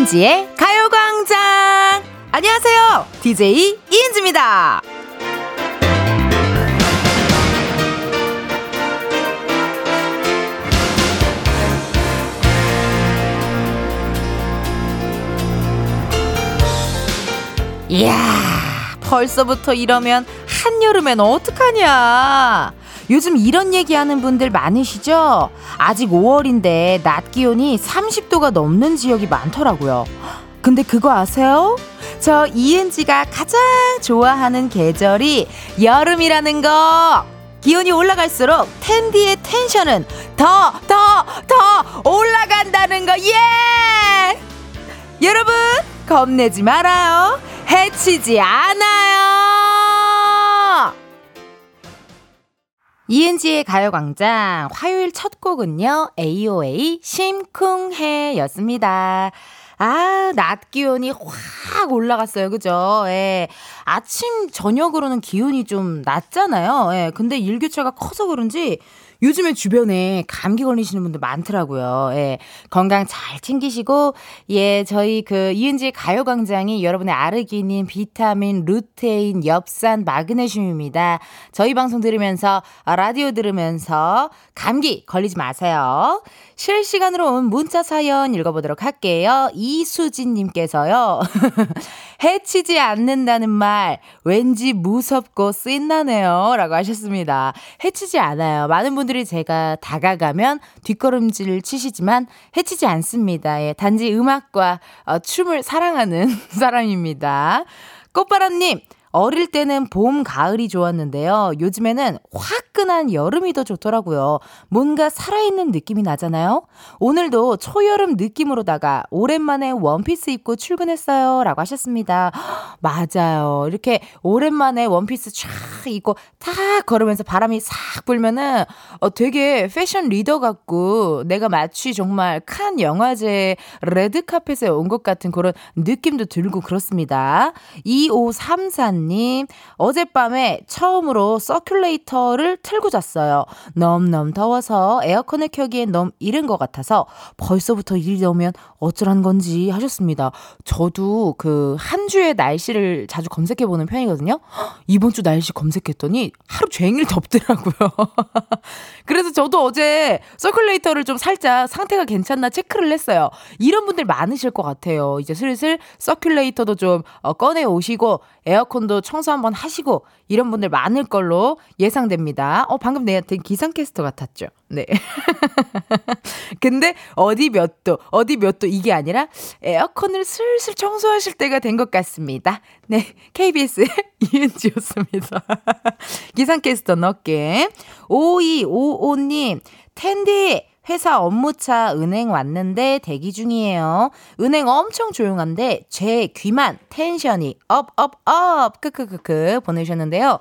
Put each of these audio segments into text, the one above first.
이은지의 가요광장! 안녕하세요! DJ 이은지입니다! 이야, 벌써부터 이러면 한여름엔 어떡하냐? 요즘 이런 얘기하는 분들 많으시죠? 아직 5월인데 낮 기온이 30도가 넘는 지역이 많더라고요. 근데 그거 아세요? 저 이은지가 가장 좋아하는 계절이 여름이라는 거. 기온이 올라갈수록 텐디의 텐션은 더, 더, 더 올라간다는 거, 예! 여러분, 겁내지 말아요. 해치지 않아요. 이은지의 가요광장 화요일 첫 곡은요, AOA 심쿵해 였습니다. 아, 낮 기온이 확 올라갔어요. 그죠? 예. 아침, 저녁으로는 기온이 좀 낮잖아요. 예. 근데 일교차가 커서 그런지 요즘에 주변에 감기 걸리시는 분들 많더라고요. 예. 건강 잘 챙기시고, 예, 저희 그 이은지의 가요광장이 여러분의 아르기닌, 비타민, 루테인, 엽산, 마그네슘입니다. 저희 방송 들으면서, 아, 라디오 들으면서 감기 걸리지 마세요. 실시간으로 온 문자 사연 읽어보도록 할게요. 이수진님께서요. 해치지 않는다는 말, 왠지 무섭고 쓴나네요. 라고 하셨습니다. 해치지 않아요. 많은 분들이 제가 다가가면 뒷걸음질 치시지만 해치지 않습니다. 예, 단지 음악과 어, 춤을 사랑하는 사람입니다. 꽃바람님, 어릴 때는 봄, 가을이 좋았는데요. 요즘에는 화끈한 여름이 더 좋더라고요. 뭔가 살아있는 느낌이 나잖아요. 오늘도 초여름 느낌으로다가 오랜만에 원피스 입고 출근했어요. 라고 하셨습니다. 맞아요. 이렇게 오랜만에 원피스 쫙 입고 탁 걸으면서 바람이 싹 불면은 어, 되게 패션 리더 같고 내가 마치 정말 칸 영화제 레드카펫에 온 것 같은 그런 느낌도 들고 그렇습니다. 2534 님, 어젯밤에 처음으로 circulator를 틀고 잤어요. 너무너무 더워서 에어컨을 켜기엔 너무 이른 것 같아서 벌써부터 이러면 어쩌란 건지 하셨습니다. 저도 그 한 주의 날씨를 자주 검색해보는 편이거든요. 이번 주 날씨 검색했더니 하루 종일 덥더라고요. 그래서 저도 어제 circulator를 좀 살짝 상태가 괜찮나 체크를 했어요. 이런 분들 많으실 것 같아요. 이제 슬슬 서큘레이터도 좀 어, 꺼내 오시고 에어컨도 청소 한번 하시고 이런 분들 많을 걸로 예상됩니다. 어, 방금 내한테 기상캐스터 같았죠? 네. 근데 어디 몇 도, 어디 몇 도 이게 아니라 에어컨을 슬슬 청소하실 때가 된 것 같습니다. 네. KBS 이은지였습니다. 기상캐스터 넣게. 5255님, 텐디, 회사 업무차 은행 왔는데 대기 중이에요. 은행 엄청 조용한데 제 귀만 텐션이 up, up, up! 크크크크 보내셨는데요.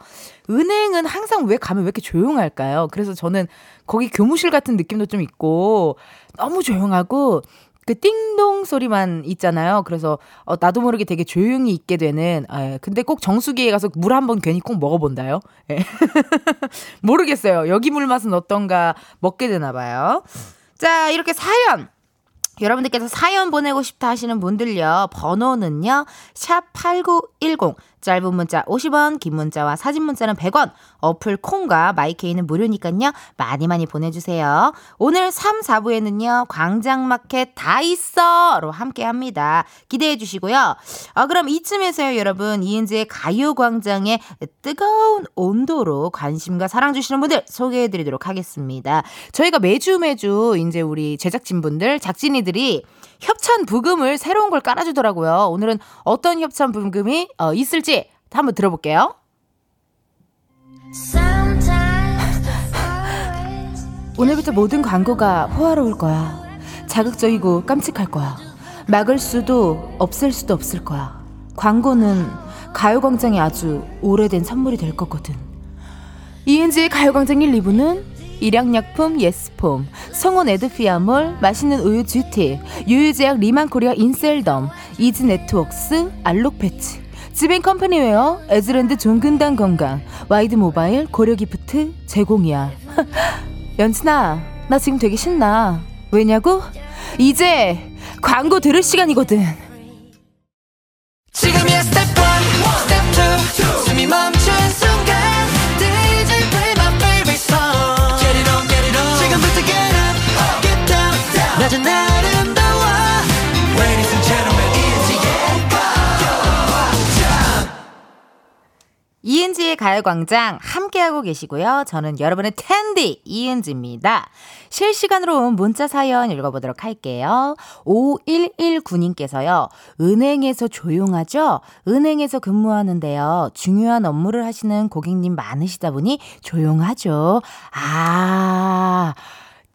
은행은 항상 왜 가면 왜 이렇게 조용할까요? 그래서 저는 거기 교무실 같은 느낌도 좀 있고 너무 조용하고 그 띵동 소리만 있잖아요. 그래서 어, 나도 모르게 되게 조용히 있게 되는. 에, 예, 근데 꼭 정수기에 가서 물 한 번 괜히 꼭 먹어본다요. 예. 모르겠어요. 여기 물 맛은 어떤가 먹게 되나 봐요. 자, 이렇게 사연 여러분들께서 사연 보내고 싶다 하시는 분들요. 번호는요. 샵 8910 짧은 문자 50원, 긴 문자와 사진 문자는 100원, 어플 콩과 마이케이는 무료니까요. 많이 많이 보내주세요. 오늘 3, 4부에는요. 광장마켓 다 있어 로 함께 합니다. 기대해 주시고요. 아, 그럼 이쯤에서요, 여러분. 이은지의 가요광장의 뜨거운 온도로 관심과 사랑 주시는 분들 소개해 드리도록 하겠습니다. 저희가 매주 매주 이제 우리 제작진분들, 작진이들이 협찬 부금을 새로운 걸 깔아주더라고요. 오늘은 어떤 협찬 부금이 어, 있을지 한번 들어볼게요. 오늘부터 모든 광고가 호화로울 거야. 자극적이고 깜찍할 거야. 막을 수도 없앨 수도 없을 거야. 광고는 가요광장이 아주 오래된 선물이 될 거거든. 이은지의 가요광장 1, 2부는 일양약품 예스폼, 성원 에드피아몰, 맛있는 우유 GT, 유유제약 리만코리아 인셀덤, 이즈네트웍스, 알록패치, 지벤컴퍼니웨어, 에즈랜드 종근당 건강, 와이드 모바일, 고려기프트 제공이야. 연진아, 나 지금 되게 신나. 왜냐고? 이제 광고 들을 시간이거든. 지금이야 스텝 1, 스텝 2, 숨이 멈 낮은 아름다워 이은지의 가요광장 함께하고 계시고요. 저는 여러분의 텐디 이은지입니다. 실시간으로 온 문자 사연 읽어보도록 할게요. 5119님께서요. 은행에서 조용하죠? 은행에서 근무하는데요. 중요한 업무를 하시는 고객님 많으시다 보니 조용하죠. 아.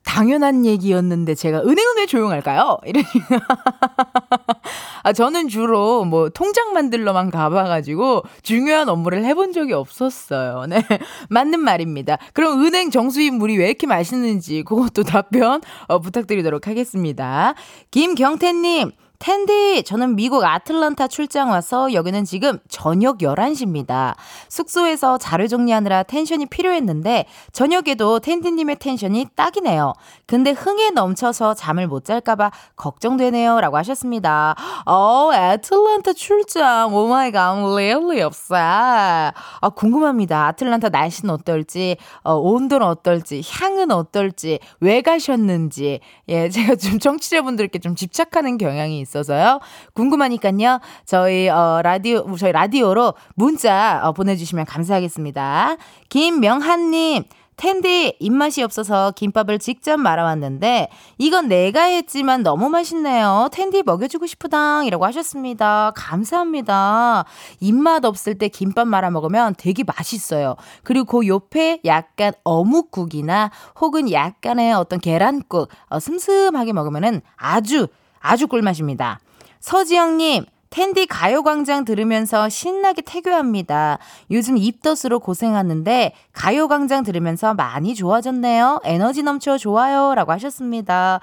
당연한 얘기였는데 제가 은행은 왜 조용할까요? 이러니 아 저는 주로 뭐 통장 만들러만 가봐가지고 중요한 업무를 해본 적이 없었어요. 네 맞는 말입니다. 그럼 은행 정수입 물이 왜 이렇게 맛있는지 그것도 답변 어, 부탁드리도록 하겠습니다. 김경태님 텐디, 저는 미국 아틀란타 출장 와서 여기는 지금 저녁 11시입니다. 숙소에서 자료 정리하느라 텐션이 필요했는데 저녁에도 텐디님의 텐션이 딱이네요. 근데 흥에 넘쳐서 잠을 못 잘까봐 걱정되네요. 라고 하셨습니다. 어, 아틀란타 출장. oh my God, I'm really upset. 아, 궁금합니다. 아틀란타 날씨는 어떨지, 어, 온도는 어떨지, 향은 어떨지, 왜 가셨는지. 예, 제가 좀 청취자분들께 좀 집착하는 경향이 있어요. 있어서요. 궁금하니까요. 저희 어 라디오 저희 라디오로 문자 어, 보내 주시면 감사하겠습니다. 김명한 님. 텐디 입맛이 없어서 김밥을 직접 말아왔는데 이건 내가 했지만 너무 맛있네요. 텐디 먹여주고 싶으당이라고 하셨습니다. 감사합니다. 입맛 없을 때 김밥 말아 먹으면 되게 맛있어요. 그리고 그 옆에 약간 어묵국이나 혹은 약간의 어떤 계란국 어, 슴슴하게 먹으면은 아주 아주 꿀맛입니다. 서지영님, 텐디 가요광장 들으면서 신나게 태교합니다. 요즘 입덧으로 고생하는데 가요광장 들으면서 많이 좋아졌네요. 에너지 넘쳐 좋아요. 라고 하셨습니다.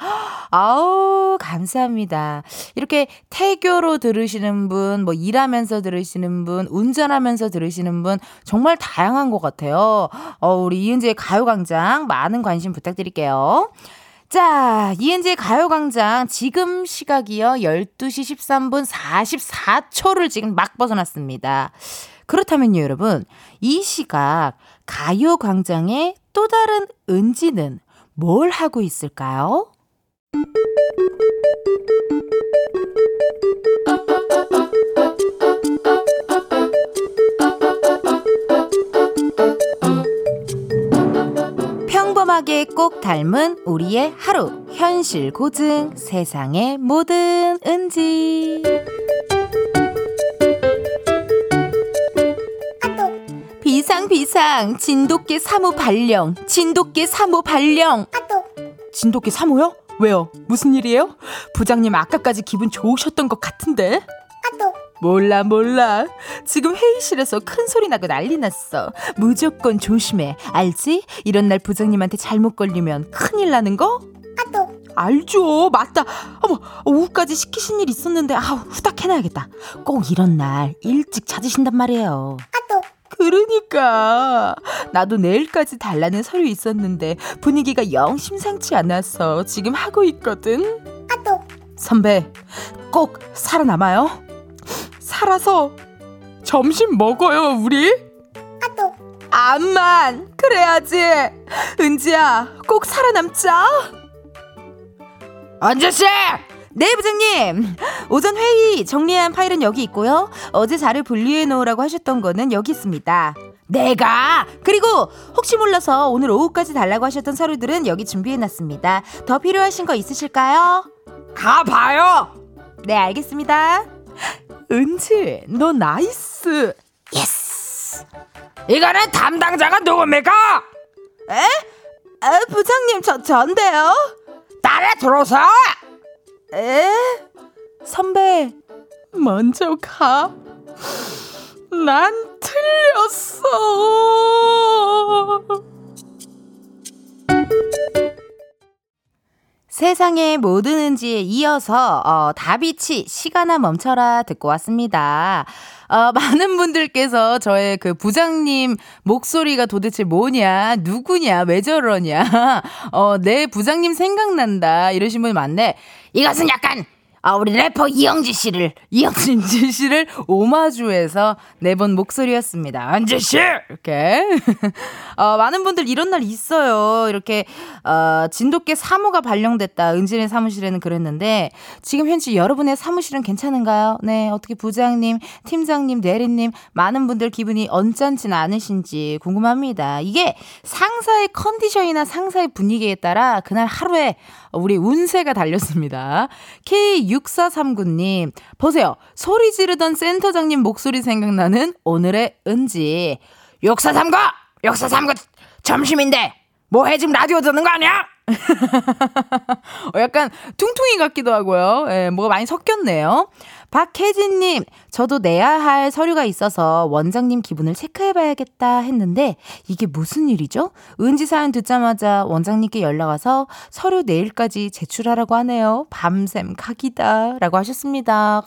아우, 감사합니다. 이렇게 태교로 들으시는 분, 뭐 일하면서 들으시는 분, 운전하면서 들으시는 분, 정말 다양한 것 같아요. 어, 우리 이은지의 가요광장 많은 관심 부탁드릴게요. 자, 이은지의 가요광장 지금 시각이요. 12시 13분 44초를 지금 막 벗어났습니다. 그렇다면요, 여러분. 이 시각 가요광장의 또 다른 은지는 뭘 하고 있을까요? 평범하게 꼭 닮은 우리의 하루 현실 고증 세상의 모든 은지 비상 비상 진돗개 사모 발령 진돗개 사모 발령 진돗개 사모요? 왜요? 무슨 일이에요? 부장님 아까까지 기분 좋으셨던 것 같은데 몰라 몰라. 지금 회의실에서 큰 소리 나고 난리 났어. 무조건 조심해. 알지? 이런 날 부장님한테 잘못 걸리면 큰일 나는 거? 아또. 알죠. 맞다. 어머 오후까지 시키신 일 있었는데 아우 후딱 해놔야겠다. 꼭 이런 날 일찍 찾으신단 말이에요. 아또. 그러니까. 나도 내일까지 달라는 서류 있었는데 분위기가 영 심상치 않아서 지금 하고 있거든. 아또. 선배 꼭 살아남아요 살아서 점심 먹어요, 우리? 아또. 암만 그래야지. 은지야, 꼭 살아남자. 은지씨? 네, 부장님. 오전 회의 정리한 파일은 여기 있고요. 어제 자료 분리해 놓으라고 하셨던 거는 여기 있습니다. 내가 그리고 혹시 몰라서 오늘 오후까지 달라고 하셨던 서류들은 여기 준비해 놨습니다. 더 필요하신 거 있으실까요? 가봐요. 네, 알겠습니다. 은지, 너 nice. Yes. 이거는 담당자가 누굽니까? 에? 에, 부장님, 저, 전데요? 딸에 들어서! 에? 선배, 먼저 가. 난 틀렸어. 세상의 모든 은지에 이어서 어, 다비치 시간아 멈춰라 듣고 왔습니다. 어, 많은 분들께서 저의 그 부장님 목소리가 도대체 뭐냐, 누구냐, 왜 저러냐, 어, 내 부장님 생각난다 이러신 분 많네. 이것은 약간 아, 우리 래퍼 이영지 씨를, 이영지 씨를 오마주해서 내본 목소리였습니다. 안지 씨! 이렇게. 어, 많은 분들 이런 날 있어요. 이렇게, 어, 진돗개 사무가 발령됐다. 은진의 사무실에는 그랬는데, 지금 현재 여러분의 사무실은 괜찮은가요? 네, 어떻게 부장님, 팀장님, 대리님, 많은 분들 기분이 언짢진 않으신지 궁금합니다. 이게 상사의 컨디션이나 상사의 분위기에 따라 그날 하루에 우리 운세가 달렸습니다. K6439님, 보세요. 소리 지르던 센터장님 목소리 생각나는 오늘의 은지. 6439! 6439! 점심인데! 뭐해 지금 라디오 듣는 거 아니야? 어, 약간 퉁퉁이 같기도 하고요. 예, 뭐가 많이 섞였네요. 박혜진님, 저도 내야 할 서류가 있어서 원장님 기분을 체크해봐야겠다 했는데 이게 무슨 일이죠? 은지 사연 듣자마자 원장님께 연락 와서 서류 내일까지 제출하라고 하네요. 밤샘 각이다. 라고 하셨습니다.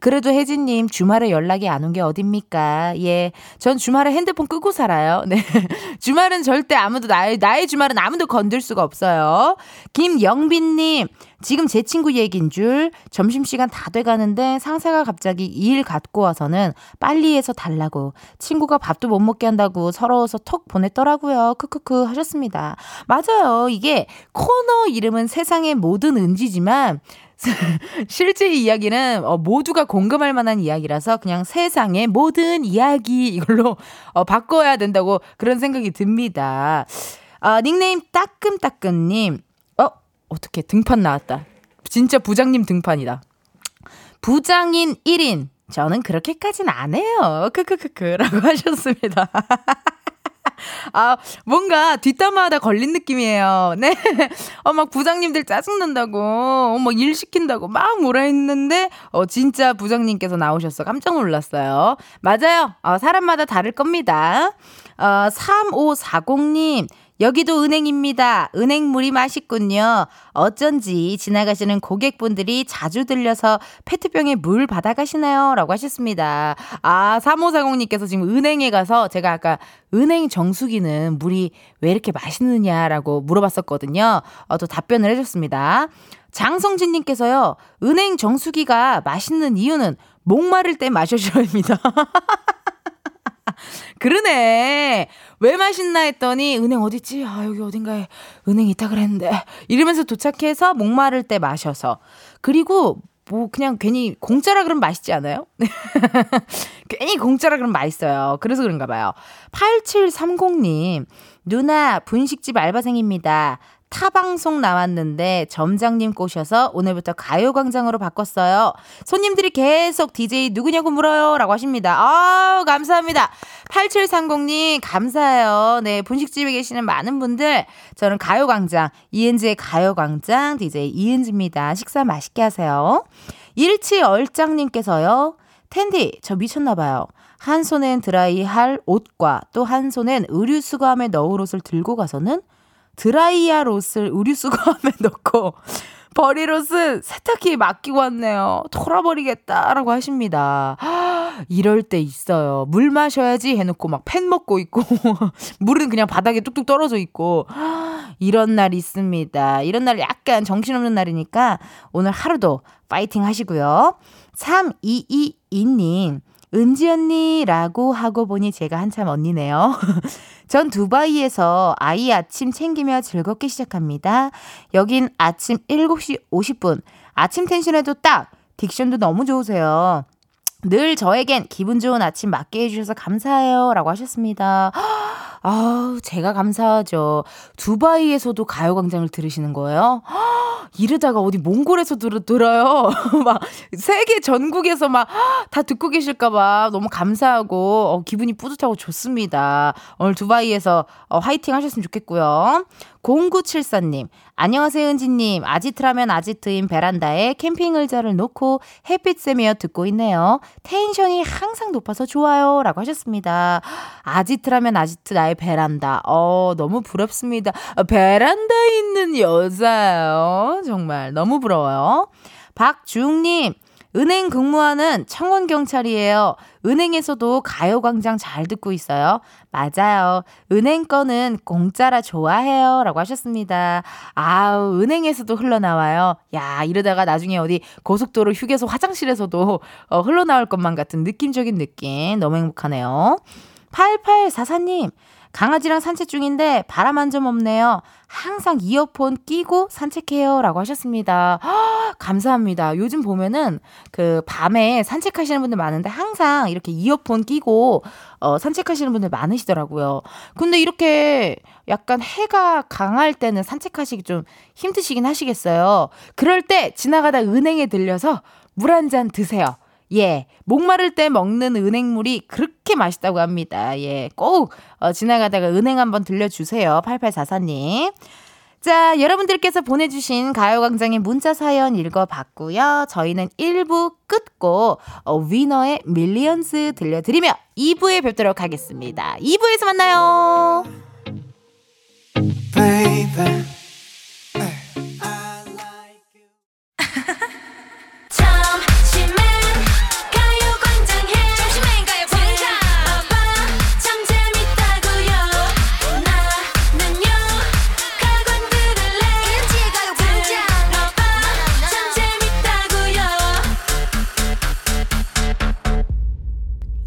그래도 혜진님 주말에 연락이 안 온 게 어딥니까? 예. 전 주말에 핸드폰 끄고 살아요. 네. 주말은 절대 아무도 나의, 나의 주말은 아무도 건들 수가 없어요. 김영빈님, 지금 제 친구 얘기인 줄 점심시간 다 돼가는데 상사가 갑자기 일 갖고 와서는 빨리 해서 달라고 친구가 밥도 못 먹게 한다고 서러워서 톡 보냈더라고요. 크크크 하셨습니다. 맞아요. 이게 코너 이름은 세상의 모든 은지지만 실제 이야기는 어, 모두가 공감할 만한 이야기라서 그냥 세상의 모든 이야기 이걸로 어, 바꿔야 된다고 그런 생각이 듭니다. 아, 닉네임 따끔따끔님. 어, 어떻게 등판 나왔다. 진짜 부장님 등판이다. 부장인 1인. 저는 그렇게까지는 안 해요. 크크크크라고 하셨습니다. 아, 뭔가 뒷담화하다 걸린 느낌이에요. 네. 어, 막 부장님들 짜증난다고, 어, 뭐일 시킨다고 막 뭐라 했는데, 어, 진짜 부장님께서 나오셔서 깜짝 놀랐어요. 맞아요. 어, 사람마다 다를 겁니다. 어, 3540님. 여기도 은행입니다. 은행물이 맛있군요. 어쩐지 지나가시는 고객분들이 자주 들려서 페트병에 물 받아가시나요? 라고 하셨습니다. 아, 3540님께서 지금 은행에 가서 제가 아까 은행 정수기는 물이 왜 이렇게 맛있느냐라고 물어봤었거든요. 어, 또 답변을 해줬습니다. 장성진님께서요, 은행 정수기가 맛있는 이유는 목마를 때 마셔줘야 합니다. 그러네. 왜 맛있나 했더니 은행 어딨지? 아, 여기 어딘가에 은행 있다 그랬는데. 이러면서 도착해서 목마를 때 마셔서. 그리고 뭐 그냥 괜히 공짜라 그러면 맛있지 않아요? 괜히 공짜라 그러면 맛있어요. 그래서 그런가 봐요. 8730님. 누나 분식집 알바생입니다. 타 방송 나왔는데 점장님 꼬셔서 오늘부터 가요광장으로 바꿨어요. 손님들이 계속 DJ 누구냐고 물어요. 라고 하십니다. 아우, 감사합니다. 8730님, 감사해요. 네, 분식집에 계시는 많은 분들, 저는 가요광장, 이은지의 가요광장 DJ 이은지입니다. 식사 맛있게 하세요. 일치얼짱님께서요. 텐디, 저 미쳤나봐요. 한 손엔 드라이 할 옷과 또 한 손엔 의류 수거함에 넣을 옷을 들고 가서는 드라이할 옷을 의류 수거함에 넣고 버릴 옷은 세탁기에 맡기고 왔네요. 털어버리겠다라고 하십니다. 이럴 때 있어요. 물 마셔야지 해놓고 막팬 먹고 있고 물은 그냥 바닥에 뚝뚝 떨어져 있고 이런 날 있습니다. 이런 날 약간 정신없는 날이니까 오늘 하루도 파이팅 하시고요. 3222님 은지 언니라고 하고 보니 제가 한참 언니네요. 전 두바이에서 아이 아침 챙기며 즐겁게 시작합니다. 여긴 아침 7시 50분. 아침 텐션에도 딱 딕션도 너무 좋으세요. 늘 저에겐 기분 좋은 아침 맞게 해주셔서 감사해요. 라고 하셨습니다. 아우, 제가 감사하죠. 두바이에서도 가요광장을 들으시는 거예요? 이러다가 어디 몽골에서 들, 들어요. 막, 세계 전국에서 막, 다 듣고 계실까봐 너무 감사하고, 어, 기분이 뿌듯하고 좋습니다. 오늘 두바이에서 어, 화이팅 하셨으면 좋겠고요. 0974님, 안녕하세요, 은지님. 아지트라면 아지트인 베란다에 캠핑 의자를 놓고 햇빛 쐬며 듣고 있네요. 텐션이 항상 높아서 좋아요. 라고 하셨습니다. 아지트라면 아지트 나의 베란다. 어, 너무 부럽습니다. 베란다에 있는 여자요. 정말 너무 부러워요. 박주웅님, 은행 근무하는 청원 경찰이에요. 은행에서도 가요광장 잘 듣고 있어요. 맞아요. 은행 거는 공짜라 좋아해요. 라고 하셨습니다. 아우, 은행에서도 흘러나와요. 야, 이러다가 나중에 어디 고속도로 휴게소 화장실에서도 어, 흘러나올 것만 같은 느낌적인 느낌. 너무 행복하네요. 8844님, 강아지랑 산책 중인데 바람 한 점 없네요. 항상 이어폰 끼고 산책해요. 라고 하셨습니다. 허, 감사합니다. 요즘 보면은 그 밤에 산책하시는 분들 많은데 항상 이렇게 이어폰 끼고 어, 산책하시는 분들 많으시더라고요. 근데 이렇게 약간 해가 강할 때는 산책하시기 좀 힘드시긴 하시겠어요. 그럴 때 지나가다 은행에 들려서 물 한 잔 드세요. 예, 목마를 때 먹는 은행물이 그렇게 맛있다고 합니다. 예, 꼭 어, 지나가다가 은행 한번 들려주세요. 8844님. 자, 여러분들께서 보내주신 가요광장의 문자 사연 읽어봤고요. 저희는 1부 끝고 어, 위너의 밀리언스 들려드리며 2부에 뵙도록 하겠습니다. 2부에서 만나요. Baby.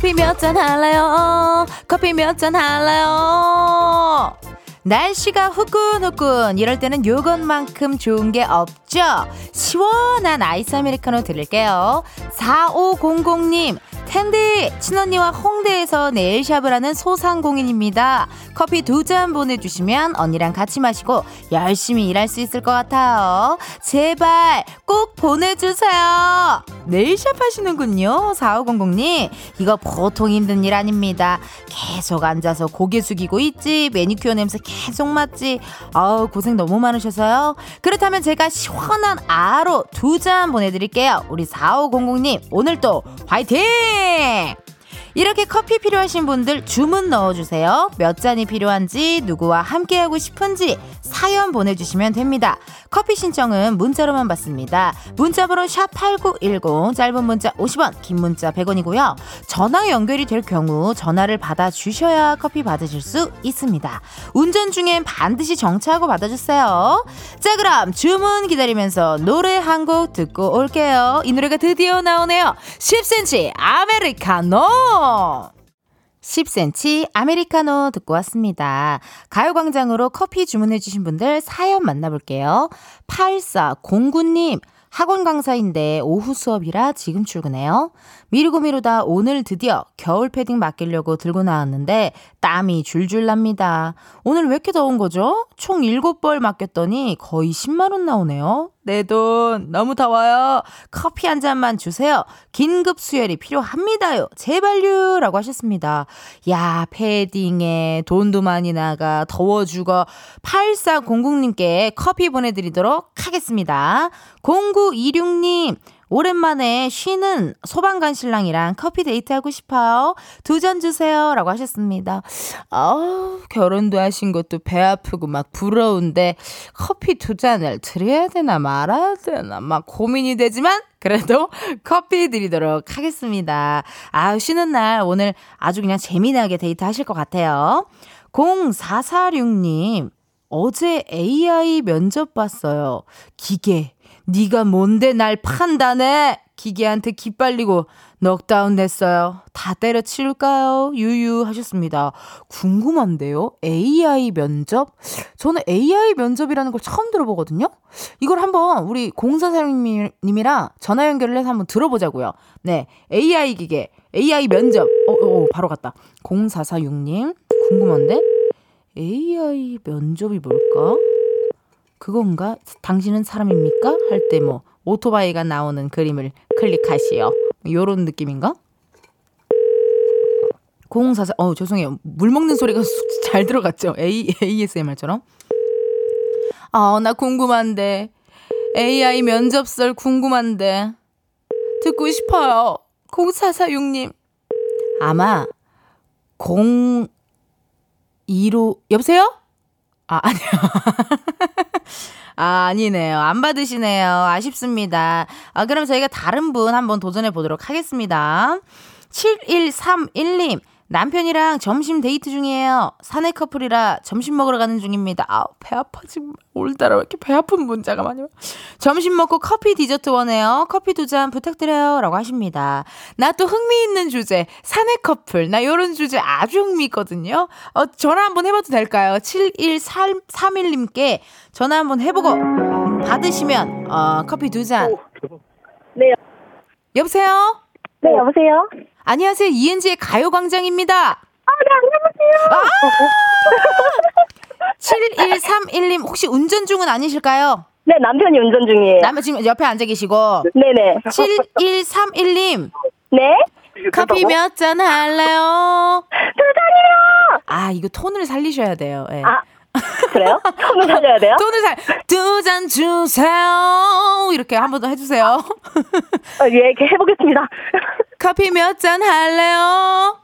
커피 몇 잔 할래요? 커피 몇 잔 할래요? 날씨가 후끈후끈 이럴 때는 요것만큼 좋은 게 없죠. 시원한 아이스 아메리카노 드릴게요. 4500님 텐디 친언니와 홍대에서 네일샵을 하는 소상공인입니다. 커피 두 잔 보내주시면 언니랑 같이 마시고 열심히 일할 수 있을 것 같아요. 제발 꼭 보내주세요. 네일샵 하시는군요. 4500님. 이거 보통 힘든 일 아닙니다. 계속 앉아서 고개 숙이고 있지. 매니큐어 냄새 계속 맡지. 아우 고생 너무 많으셔서요. 그렇다면 제가 시원한 아로 두 잔 보내드릴게요. 우리 4500님 오늘도 화이팅! ね。 이렇게 커피 필요하신 분들 주문 넣어주세요. 몇 잔이 필요한지, 누구와 함께하고 싶은지 사연 보내주시면 됩니다. 커피 신청은 문자로만 받습니다. 문자번호 샵8910, 짧은 문자 50원, 긴 문자 100원이고요. 전화 연결이 될 경우 전화를 받아주셔야 커피 받으실 수 있습니다. 운전 중엔 반드시 정차하고 받아주세요. 자, 그럼 주문 기다리면서 노래 한 곡 듣고 올게요. 이 노래가 드디어 나오네요. 10cm 아메리카노! 10cm 아메리카노 듣고 왔습니다. 가요광장으로 커피 주문해주신 분들 사연 만나볼게요. 8409님, 학원 강사인데 오후 수업이라 지금 출근해요. 미루고 미루다 오늘 드디어 겨울 패딩 맡기려고 들고 나왔는데 땀이 줄줄 납니다. 오늘 왜 이렇게 더운 거죠? 총 7벌 맡겼더니 거의 10만원 나오네요. 내 돈 너무 더워요. 커피 한 잔만 주세요. 긴급 수혈이 필요합니다요. 제발요. 라고 하셨습니다. 야, 패딩에 돈도 많이 나가 더워 죽어. 8400님께 커피 보내드리도록 하겠습니다. 0926님. 오랜만에 쉬는 소방관 신랑이랑 커피 데이트하고 싶어요. 두 잔 주세요. 라고 하셨습니다. 아우, 결혼도 하신 것도 배 아프고 막 부러운데 커피 두 잔을 드려야 되나 말아야 되나 막 고민이 되지만 그래도 커피 드리도록 하겠습니다. 아, 쉬는 날 오늘 아주 그냥 재미나게 데이트 하실 것 같아요. 0446님, 어제 AI 면접 봤어요. 기계. 네가 뭔데 날 판단해? 기계한테 기빨리고 넉다운 됐어요. 다 때려치울까요? 유유 하셨습니다. 궁금한데요? AI 면접? 저는 AI 면접이라는 걸 처음 들어보거든요? 이걸 한번 우리 공사사님이랑 전화 연결을 해서 한번 들어보자고요. 네. AI 기계, AI 면접. 어, 어, 어 바로 갔다. 0446님. 궁금한데? AI 면접이 뭘까? 그건가? 당신은 사람입니까? 할 때 뭐 오토바이가 나오는 그림을 클릭하시오. 요런 느낌인가? 공사사, 어, 죄송해요. 물 먹는 소리가 잘 들어갔죠? A, ASMR처럼. 아, 나 궁금한데. AI 면접설 궁금한데. 듣고 싶어요. 0446님. 아마, 02로, 여보세요? 아, 아니요. 아, 아니네요. 안 받으시네요. 아쉽습니다. 아, 그럼 저희가 다른 분 한번 도전해 보도록 하겠습니다. 7131님. 남편이랑 점심 데이트 중이에요. 사내 커플이라 점심 먹으러 가는 중입니다. 아, 배 아파 지금 오늘따라 왜 이렇게 배 아픈 문자가 많이 와. 점심 먹고 커피 디저트 원해요. 커피 두 잔 부탁드려요 라고 하십니다. 나 또 흥미있는 주제 사내 커플 나 요런 주제 아주 흥미있거든요. 어, 전화 한번 해봐도 될까요? 7131님께 전화 한번 해보고 받으시면 어, 커피 두 잔. 네. 여보세요? 네, 여보세요? 안녕하세요. 이은지의 가요광장입니다. 아, 네, 안녕하세요. 7131님, 혹시 운전 중은 아니실까요? 네, 남편이 운전 중이에요. 남편 지금 옆에 앉아 계시고. 네네. 7131님, 네? 커피 몇 잔 할래요? 두 잔이요! 아, 이거 톤을 살리셔야 돼요. 예. 아, 그래요? 손을 살려야 돼요? 톤을 살, 두 잔 주세요. 이렇게 한 번 더 해주세요. 어, 예, 이렇게 해보겠습니다. 커피 몇 잔 할래요?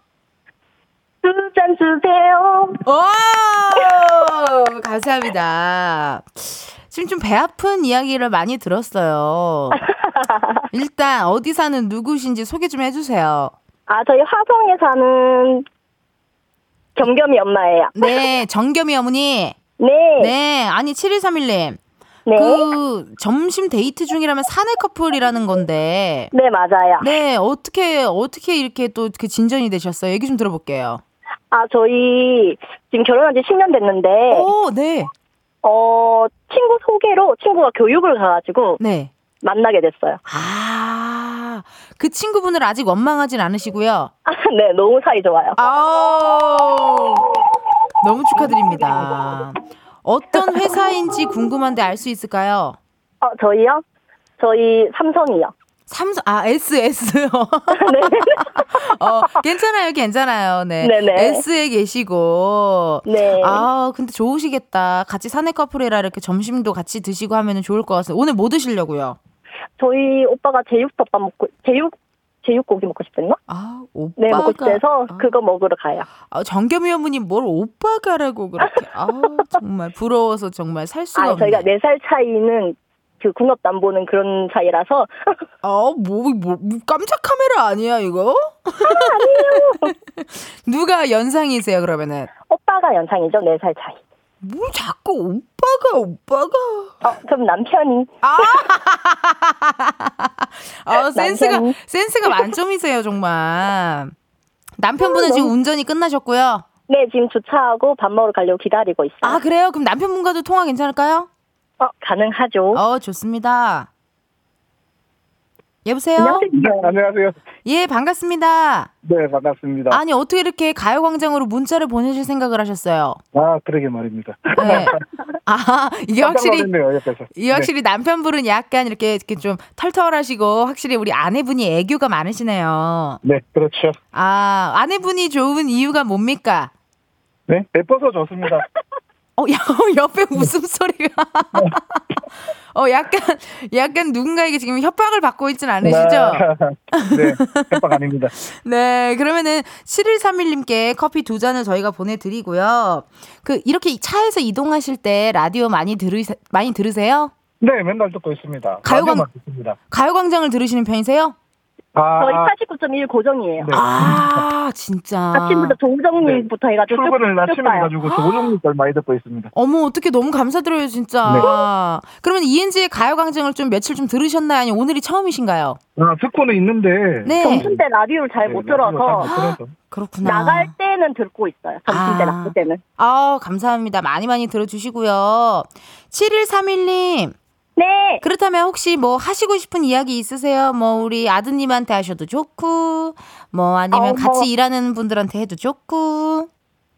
두 잔 주세요. 오! 감사합니다. 지금 좀 배 아픈 이야기를 많이 들었어요. 일단 어디 사는 누구신지 소개 좀 해주세요. 아, 저희 화성에 사는 경겸이 엄마예요. 네, 정겸이 어머니. 네. 네, 아니 7131님. 네. 그 점심 데이트 중이라면 사내 커플이라는 건데. 네, 맞아요. 네, 어떻게 어떻게 이렇게 또 그 진전이 되셨어요? 얘기 좀 들어볼게요. 아, 저희 지금 결혼한 지 10년 됐는데, 오, 네, 어, 친구 소개로 친구가 교육을 가가지고 네. 만나게 됐어요. 아, 그 친구분을 아직 원망하진 않으시고요. 아, 네, 너무 사이 좋아요. 아우, 너무 축하드립니다. 어떤 회사인지 궁금한데 알 수 있을까요? 어, 저희요? 저희 삼성이요. 삼성, 아, SS. 네. 어, 괜찮아요, 괜찮아요. 네. 네네. S에 계시고. 네. 아, 근데 좋으시겠다. 같이 사내 커플이라 이렇게 점심도 같이 드시고 하면 좋을 것 같아요. 오늘 뭐 드시려고요? 저희 오빠가 제육덮밥 먹고 제육 제육고기 먹고 싶었나? 아, 오빠가. 네 먹고 싶어서 아, 그거 먹으러 가요. 아, 정겸이 어머니 뭘 오빠가라고 그렇게. 아, 정말 부러워서 정말 살 수가 아 없네. 저희가 네살 차이는 그 궁합도 안 보는 그런 사이라서 아, 뭐, 뭐, 뭐 깜짝 카메라 아니야, 이거? 아니에요. 누가 연상이세요, 그러면은? 오빠가 연상이죠 네살 차이. 뭘 자꾸 오빠가, 오빠가. 어 그럼 남편이 아, 센스가, 남편이. 센스가 만점이세요, 정말. 남편분은 지금 운전이 끝나셨고요. 네 지금 주차하고 밥 먹으러 가려고 기다리고 있어요. 아, 그래요? 그럼 남편분과도 통화 괜찮을까요? 어 가능하죠. 어, 좋습니다. 여보세요? 안녕하세요. 네, 안녕하세요. 예, 반갑습니다. 네, 반갑습니다. 아니, 어떻게 이렇게 가요광장으로 문자를 보내실 생각을 하셨어요? 아, 그러게 말입니다. 네. 아, 이게 확실히, 놀랐네요, 옆에서. 이게 확실히 남편분은 약간 이렇게, 이렇게 좀 털털하시고, 확실히 우리 아내분이 애교가 많으시네요. 네. 네, 그렇죠. 아, 아내분이 좋은 이유가 뭡니까? 네, 예뻐서 좋습니다. 어, 야, 옆에 웃음소리가. 어, 약간, 약간 누군가에게 지금 협박을 받고 있진 않으시죠? 네, 협박 아닙니다. 네, 그러면은 7131님께 커피 두 잔을 저희가 보내드리고요. 그, 이렇게 차에서 이동하실 때 라디오 많이 들으, 많이 들으세요? 네, 맨날 듣고 있습니다. 가요광-. 가요광장을 들으시는 편이세요? 아, 저희 89.1 고정이에요. 네. 아, 진짜. 아침부터 조정리부터 해가지고 쭉- 출근을 쭉 아침에. 해가지고 조종님 걸 많이 듣고 있습니다. 어머, 어떻게 너무 감사드려요, 진짜. 그러면 이은지의 가요광장을 좀 며칠 좀 들으셨나요? 아니, 오늘이 처음이신가요? 아, 듣고는 있는데. 네. 점심 때 라디오를 잘 네, 못 들어서 잘못 들어서. 그렇구나. 나갈 때는 듣고 있어요. 점심 때 아. 나갈 때는. 아, 감사합니다. 많이 많이 들어주시고요. 7131님. 네. 그렇다면 혹시 뭐 하시고 싶은 이야기 있으세요? 뭐 우리 아드님한테 하셔도 좋고, 뭐 아니면 어, 뭐. 같이 일하는 분들한테 해도 좋고.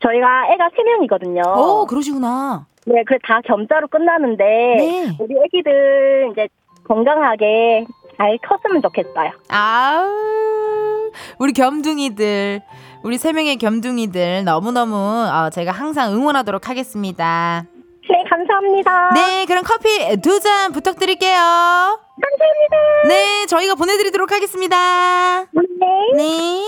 저희가 애가 세 명이거든요. 오, 그러시구나. 네, 그래 다 겸자로 끝나는데 네. 우리 애기들 이제 건강하게 잘 컸으면 좋겠어요. 아우, 우리 겸둥이들, 우리 세 명의 겸둥이들 너무너무 어, 제가 항상 응원하도록 하겠습니다. 네, 감사합니다. 네, 그럼 커피 두 잔 부탁드릴게요. 감사합니다. 네, 저희가 보내드리도록 하겠습니다. 네. 네.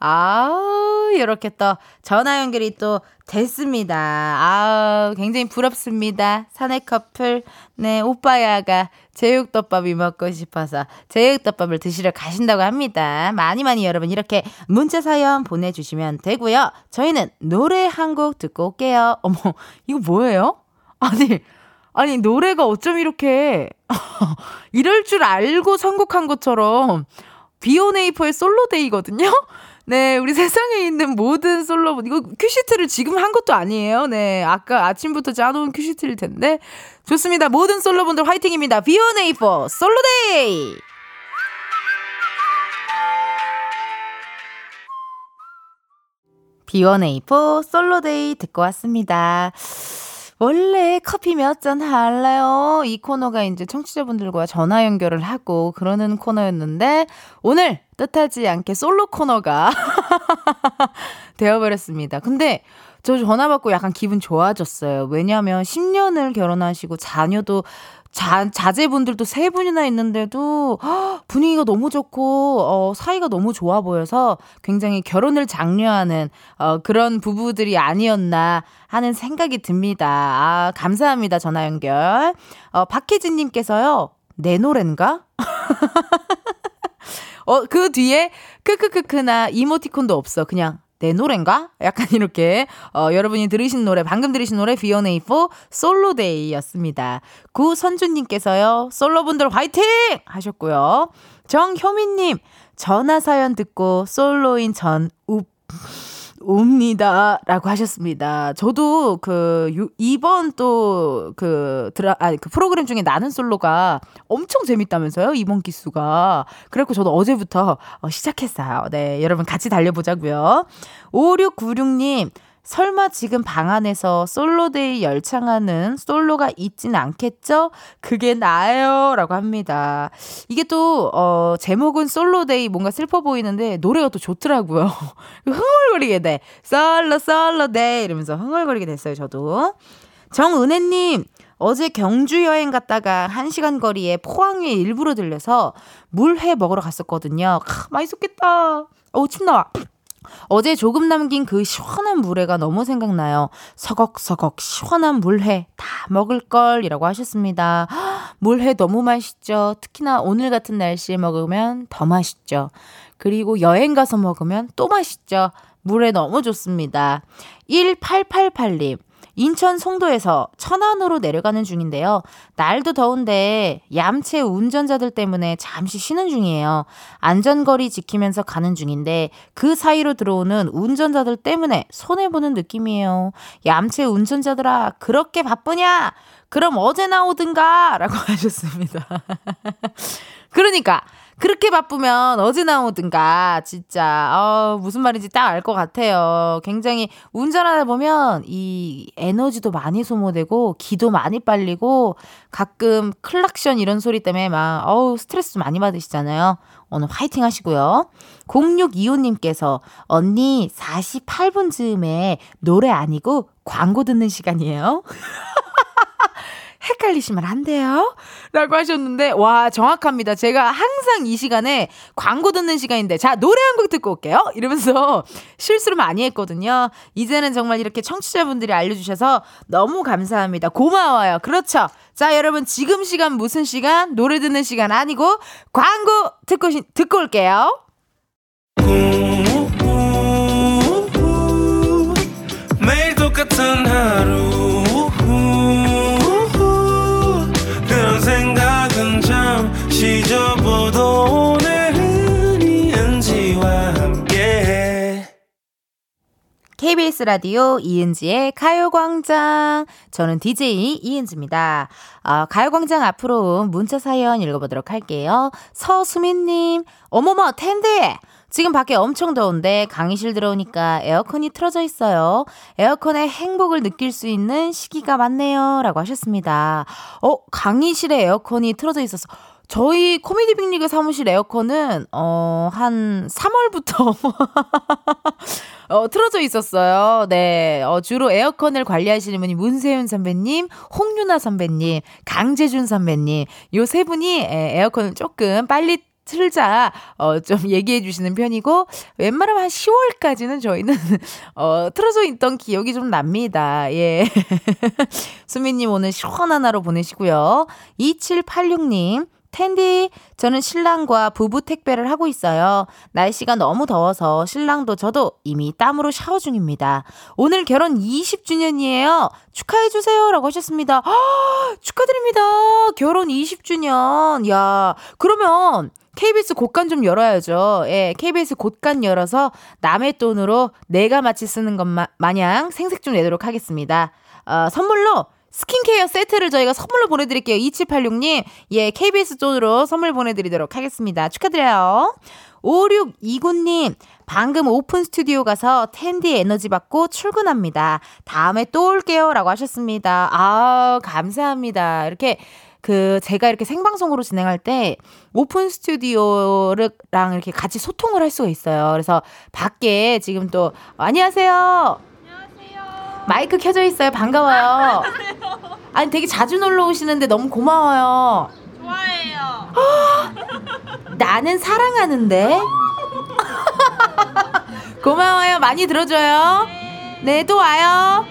아우, 이렇게 또 전화 연결이 또 됐습니다. 아우, 굉장히 부럽습니다. 사내 커플. 네, 오빠야가 제육덮밥이 먹고 싶어서 제육덮밥을 드시러 가신다고 합니다. 많이 많이 여러분 이렇게 문자 사연 보내주시면 되고요. 저희는 노래 한 곡 듣고 올게요. 어머, 이거 뭐예요? 아니, 아니, 노래가 어쩜 이렇게 이럴 줄 알고 선곡한 것처럼 비원에이포의 솔로데이거든요? 네, 우리 세상에 있는 모든 솔로분, 이거 큐시트를 지금 한 것도 아니에요. 네, 아까 아침부터 짜놓은 큐시트일 텐데. 좋습니다. 모든 솔로분들 화이팅입니다. 비원에이포 솔로데이! 비원에이포 솔로데이 듣고 왔습니다. 원래 커피 한 잔 할래요? 이 코너가 이제 청취자분들과 전화 연결을 하고 그러는 코너였는데 오늘 뜻하지 않게 솔로 코너가 되어버렸습니다. 근데 저 전화 받고 약간 기분 좋아졌어요. 왜냐하면 10년을 결혼하시고 자녀도 자, 자제분들도 세 분이나 있는데도 분위기가 너무 좋고 어, 사이가 너무 좋아 보여서 굉장히 결혼을 장려하는 어, 그런 부부들이 아니었나 하는 생각이 듭니다. 아, 감사합니다. 전화 연결. 어, 박혜진 님께서요. 내 노랜가? 어, 그 뒤에 크크크크나 이모티콘도 없어. 그냥 내 노래인가? 약간 이렇게 어, 여러분이 들으신 노래 방금 들으신 노래 B1A4 솔로데이였습니다. 구선주님께서요 솔로분들 화이팅 하셨고요. 정효민님 전화 사연 듣고 솔로인 전웁 옵니다. 라고 하셨습니다. 저도 그, 이번 또 그 드라, 아니, 그 프로그램 중에 나는 솔로가 엄청 재밌다면서요? 이번 기수가. 그래갖고 저도 어제부터 어, 시작했어요. 네. 여러분 같이 달려보자고요 5696님, 설마 지금 방 안에서 솔로데이 열창하는 솔로가 있진 않겠죠? 그게 나예요. 라고 합니다. 이게 또, 어, 제목은 솔로데이 뭔가 슬퍼 보이는데 노래가 또 좋더라고요. 흥얼거리게 돼. 솔로, 솔로데이 이러면서 흥얼거리게 됐어요, 저도. 정은혜님, 어제 경주 여행 갔다가 1시간 거리에 포항에 일부러 들려서 물회 먹으러 갔었거든요. 크, 맛있었겠다. 어우, 침 나와. 어제 조금 남긴 그 시원한 물회가 너무 생각나요. 서걱서걱 시원한 물회 다 먹을 걸이라고 하셨습니다. 물회 너무 맛있죠. 특히나 오늘 같은 날씨에 먹으면 더 맛있죠. 그리고 여행 가서 먹으면 또 맛있죠. 물회 너무 좋습니다. 1888님. 인천 송도에서 천안으로 내려가는 중인데요. 날도 더운데 얌체 운전자들 때문에 잠시 쉬는 중이에요. 안전거리 지키면서 가는 중인데 그 사이로 들어오는 운전자들 때문에 손해보는 느낌이에요. 얌체 운전자들아, 그렇게 바쁘냐? 그럼 어제 나오든가! 라고 하셨습니다. 그러니까, 그렇게 바쁘면 어제 나오든가 진짜 어, 무슨 말인지 딱 알 것 같아요. 굉장히 운전하다 보면 이 에너지도 많이 소모되고 기도 많이 빨리고 가끔 클락션 이런 소리 때문에 막 어우 스트레스 많이 받으시잖아요. 오늘 화이팅 하시고요. 0625님께서 언니 48분 즈음에 노래 아니고 광고 듣는 시간이에요. 헷갈리시면 안 돼요. 라고 하셨는데, 와, 정확합니다. 제가 항상 이 시간에 광고 듣는 시간인데, 자, 노래 한 곡 듣고 올게요. 이러면서 실수를 많이 했거든요. 이제는 정말 이렇게 청취자분들이 알려주셔서 너무 감사합니다. 고마워요. 그렇죠. 자, 여러분, 지금 시간 무슨 시간? 노래 듣는 시간 아니고, 광고 듣고, 듣고 올게요. 매일 똑같은 하루 KBS 라디오 이은지의 가요광장. 저는 DJ 이은지입니다. 어, 가요광장 앞으로 문자 사연 읽어보도록 할게요. 서수민님, 어머머, 텐데! 지금 밖에 엄청 더운데 강의실 들어오니까 에어컨이 틀어져 있어요. 에어컨의 행복을 느낄 수 있는 시기가 많네요. 라고 하셨습니다. 어, 강의실에 에어컨이 틀어져 있어서 저희 코미디 빅리그 사무실 에어컨은 어, 한 3월부터 어, 틀어져 있었어요. 네. 어, 주로 에어컨을 관리하시는 분이 문세윤 선배님, 홍윤아 선배님, 강재준 선배님. 요 세 분이 에어컨을 조금 빨리 틀자, 어, 좀 얘기해 주시는 편이고, 웬만하면 한 10월까지는 저희는, 어, 틀어져 있던 기억이 좀 납니다. 예. 수미님 오늘 시원한 하루 보내시고요. 2786님, 텐디, 저는 신랑과 부부 택배를 하고 있어요. 날씨가 너무 더워서 신랑도 저도 이미 땀으로 샤워 중입니다. 오늘 결혼 20주년이에요. 축하해주세요. 라고 하셨습니다. 아, 축하드립니다. 결혼 20주년. 야, 그러면 KBS 곳간 좀 열어야죠. 예, KBS 곳간 열어서 남의 돈으로 내가 마치 쓰는 것 마냥 생색 좀 내도록 하겠습니다. 어, 선물로 스킨케어 세트를 저희가 선물로 보내드릴게요. 2786님. 예, KBS 쪽으로 선물 보내드리도록 하겠습니다. 축하드려요. 5629님, 방금 오픈 스튜디오 가서 텐디 에너지 받고 출근합니다. 다음에 또 올게요. 라고 하셨습니다. 아, 감사합니다. 이렇게 그 제가 이렇게 생방송으로 진행할 때 오픈 스튜디오랑 이렇게 같이 소통을 할 수가 있어요. 그래서 밖에 지금 또 안녕하세요. 마이크 켜져 있어요. 반가워요. 아니 되게 자주 놀러 오시는데 너무 고마워요. 좋아해요. 나는 사랑하는데. 고마워요. 많이 들어줘요. 네, 또 와요.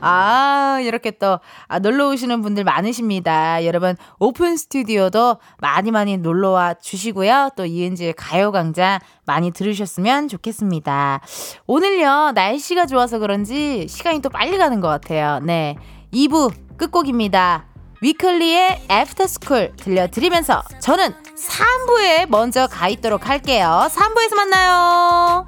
아, 이렇게 또, 아, 놀러 오시는 분들 많으십니다. 여러분, 오픈 스튜디오도 많이 많이 놀러 와 주시고요. 또 이은지의 가요광장 많이 들으셨으면 좋겠습니다. 오늘요, 날씨가 좋아서 그런지 시간이 또 빨리 가는 것 같아요. 네. 2부 끝곡입니다. 위클리의 애프터스쿨 들려드리면서 저는 3부에 먼저 가 있도록 할게요. 3부에서 만나요.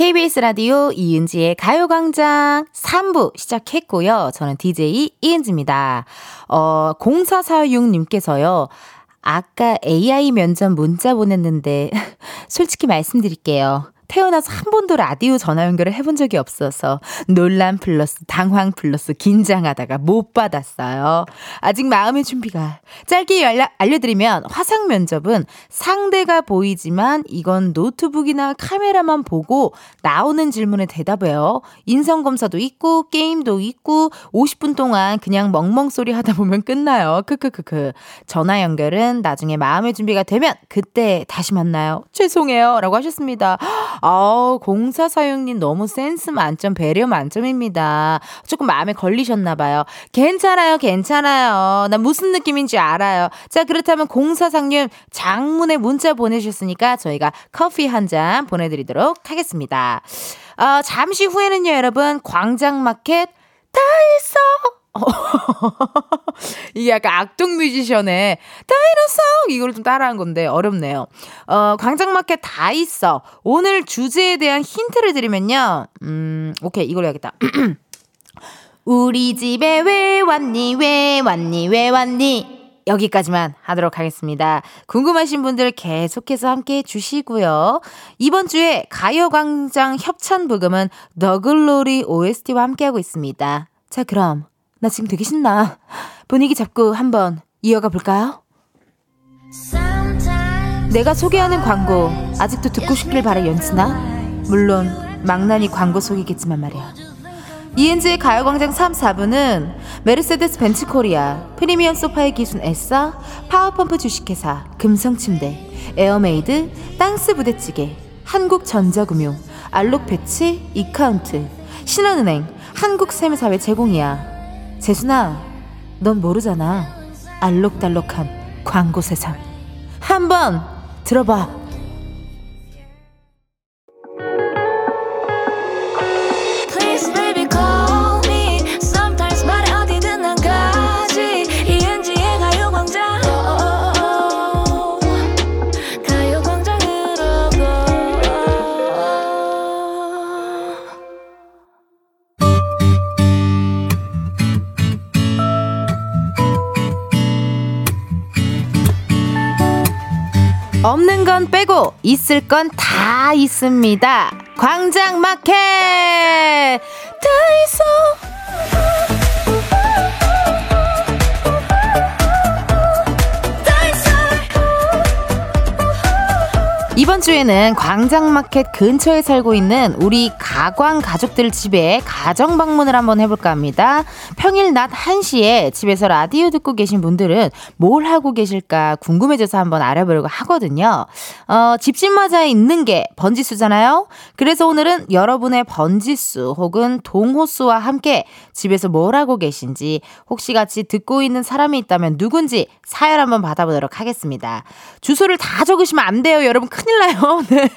KBS 라디오 이은지의 가요광장 3부 시작했고요. 저는 DJ 이은지입니다. 어, 0446님께서요. 아까 AI 면접 문자 보냈는데, 솔직히 말씀드릴게요. 태어나서 한 번도 라디오 전화 연결을 해본 적이 없어서 놀람 플러스 당황 플러스 긴장하다가 못 받았어요. 아직 마음의 준비가. 짧게 연락, 알려드리면 화상 면접은 상대가 보이지만 이건 노트북이나 카메라만 보고 나오는 질문에 대답해요. 인성검사도 있고 게임도 있고 50분 동안 그냥 멍멍 소리 하다 보면 끝나요. 크크크크. 전화 연결은 나중에 마음의 준비가 되면 그때 다시 만나요. 죄송해요. 라고 하셨습니다. 아우, 공사 사용님 너무 센스 만점, 배려 만점입니다. 조금 마음에 걸리셨나봐요. 괜찮아요, 괜찮아요. 나 무슨 느낌인지 알아요. 자, 그렇다면 공사상님 장문의 문자 보내주셨으니까 저희가 커피 한 잔 보내드리도록 하겠습니다. 어, 잠시 후에는요, 여러분, 광장마켓 다 있어! 이게 약간 악동 뮤지션의 다이너성 이걸 좀 따라한 건데 어렵네요. 어, 광장마켓 다 있어. 오늘 주제에 대한 힌트를 드리면요. 음, 오케이. 이걸 해야겠다. 우리 집에 왜 왔니? 왜 왔니? 왜 왔니? 여기까지만 하도록 하겠습니다. 궁금하신 분들 계속해서 함께 해주시고요. 이번 주에 가요광장 협찬 브금은 더글로리 OST와 함께하고 있습니다. 자, 그럼 나 지금 되게 신나. 분위기 잡고 한번 이어가 볼까요? 내가 소개하는 광고 아직도 듣고 싶길 바래 연진아. 물론 망나니 광고 소개겠지만 말이야. 이은지의 가요광장 3, 4부는 메르세데스 벤츠 코리아, 프리미엄 소파의 기준 에싸, 파워펌프 주식회사, 금성침대, 에어메이드, 땅스 부대찌개, 한국전자금융, 알록패치, 이카운트, 신한은행, 한국세무사회 제공이야. 재준아, 넌 모르잖아. 알록달록한 광고 세상. 한번 들어봐. 없는 건 빼고 있을 건 다 있습니다. 광장 마켓 다이소 이번 주에는 광장마켓 근처에 살고 있는 우리 가광 가족들 집에 가정 방문을 한번 해볼까 합니다. 평일 낮 1시에 집에서 라디오 듣고 계신 분들은 뭘 하고 계실까 궁금해져서 한번 알아보려고 하거든요. 어, 집집마다 있는 게 번지수잖아요. 그래서 오늘은 여러분의 번지수 혹은 동호수와 함께 집에서 뭘 하고 계신지 혹시 같이 듣고 있는 사람이 있다면 누군지 사연 한번 받아보도록 하겠습니다. 주소를 다 적으시면 안 돼요. 여러분 큰일 나요. 네.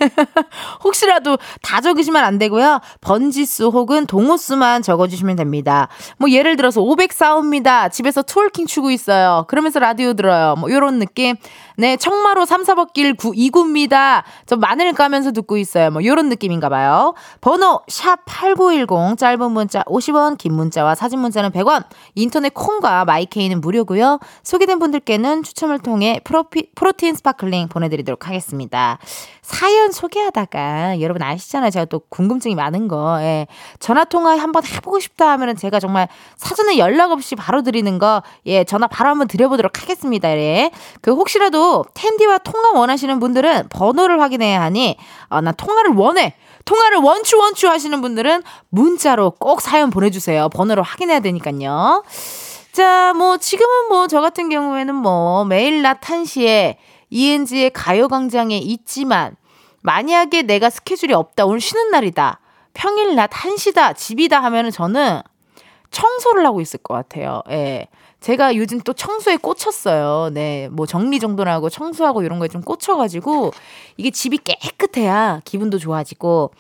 혹시라도 다 적으시면 안 되고요. 번지수 혹은 동호수만 적어주시면 됩니다. 뭐 예를 들어서 504호입니다. 집에서 twerking 추고 있어요. 그러면서 라디오 들어요. 뭐 요런 느낌. 네, 청마로 3, 4번길 9, 2구입니다. 저 마늘 까면서 듣고 있어요. 뭐 요런 느낌인가 봐요. 번호 샵 8910 짧은 문자 50원, 긴 문자와 사진 문자는 100원. 인터넷 콩과 마이케이는 무료고요. 소개된 분들께는 추첨을 통해 프로피, 프로틴 스파클링 보내드리도록 하겠습니다. 사연 소개하다가 여러분 아시잖아요. 제가 또 궁금증이 많은 거. 예. 전화 통화 한번 해보고 싶다 하면은 제가 정말 사전에 연락 없이 바로 드리는 거, 예, 전화 바로 한번 드려보도록 하겠습니다. 예. 그 혹시라도 텐디와 통화 원하시는 분들은 번호를 확인해야 하니, 어, 나 통화를 원해. 통화를 원추 원추 하시는 분들은 문자로 꼭 사연 보내주세요. 번호를 확인해야 되니까요. 자, 뭐, 지금은 뭐, 저 같은 경우에는 뭐, 매일 낮 1시에 이은지의 가요광장에 있지만 만약에 내가 스케줄이 없다 오늘 쉬는 날이다 평일 낮 1시다 집이다 하면은 저는 청소를 하고 있을 것 같아요. 예. 제가 요즘 또 청소에 꽂혔어요. 네. 뭐 정리정돈하고 청소하고 이런 거에 좀 꽂혀가지고 이게 집이 깨끗해야 기분도 좋아지고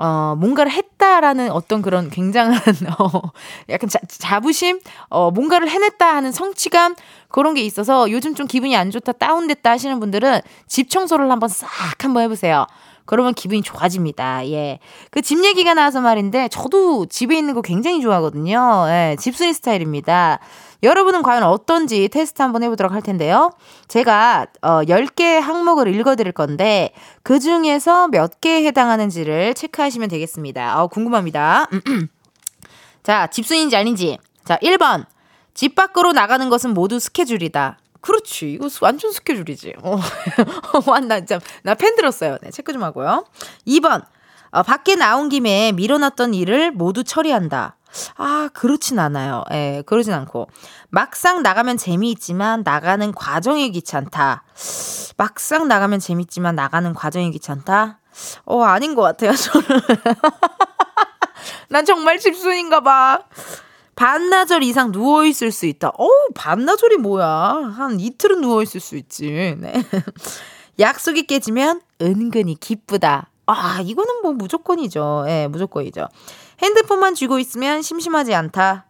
어, 뭔가를 했다라는 어떤 그런 굉장한, 어, 약간 자, 자부심? 어, 뭔가를 해냈다 하는 성취감? 그런 게 있어서 요즘 좀 기분이 안 좋다, 다운됐다 하시는 분들은 집 청소를 한번 싹 한번 해보세요. 그러면 기분이 좋아집니다. 예. 그 집 얘기가 나와서 말인데, 저도 집에 있는 거 굉장히 좋아하거든요. 예, 집순이 스타일입니다. 여러분은 과연 어떤지 테스트 한번 해보도록 할 텐데요. 제가 어, 10개 항목을 읽어드릴 건데 그 중에서 몇 개에 해당하는지를 체크하시면 되겠습니다. 어, 궁금합니다. 자, 집순인지 아닌지. 자, 1번. 집 밖으로 나가는 것은 모두 스케줄이다. 그렇지. 이거 완전 스케줄이지. 어, 나 진짜, 나팬 들었어요. 네, 체크 좀 하고요. 2번. 어, 밖에 나온 김에 밀어놨던 일을 모두 처리한다. 아, 그렇진 않아요. 예, 그러진 않고. 막상 나가면 재미있지만 나가는 과정이 귀찮다. 막상 나가면 재밌지만 나가는 과정이 귀찮다? 어, 아닌 것 같아요, 저는. 난 정말 집순인가 봐. 반나절 이상 누워있을 수 있다. 어우, 반나절이 뭐야. 한 이틀은 누워있을 수 있지. 네. 약속이 깨지면 은근히 기쁘다. 아, 이거는 뭐 무조건이죠. 예, 네, 무조건이죠. 핸드폰만 쥐고 있으면 심심하지 않다.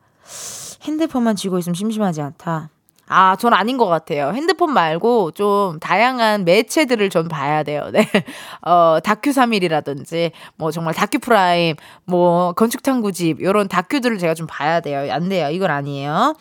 핸드폰만 쥐고 있으면 심심하지 않다. 아, 전 아닌 것 같아요. 핸드폰 말고 좀 다양한 매체들을 좀 봐야 돼요. 네. 어, 다큐 3일이라든지, 뭐 정말 다큐 프라임, 뭐 건축탐구집, 요런 다큐들을 제가 좀 봐야 돼요. 안 돼요. 이건 아니에요.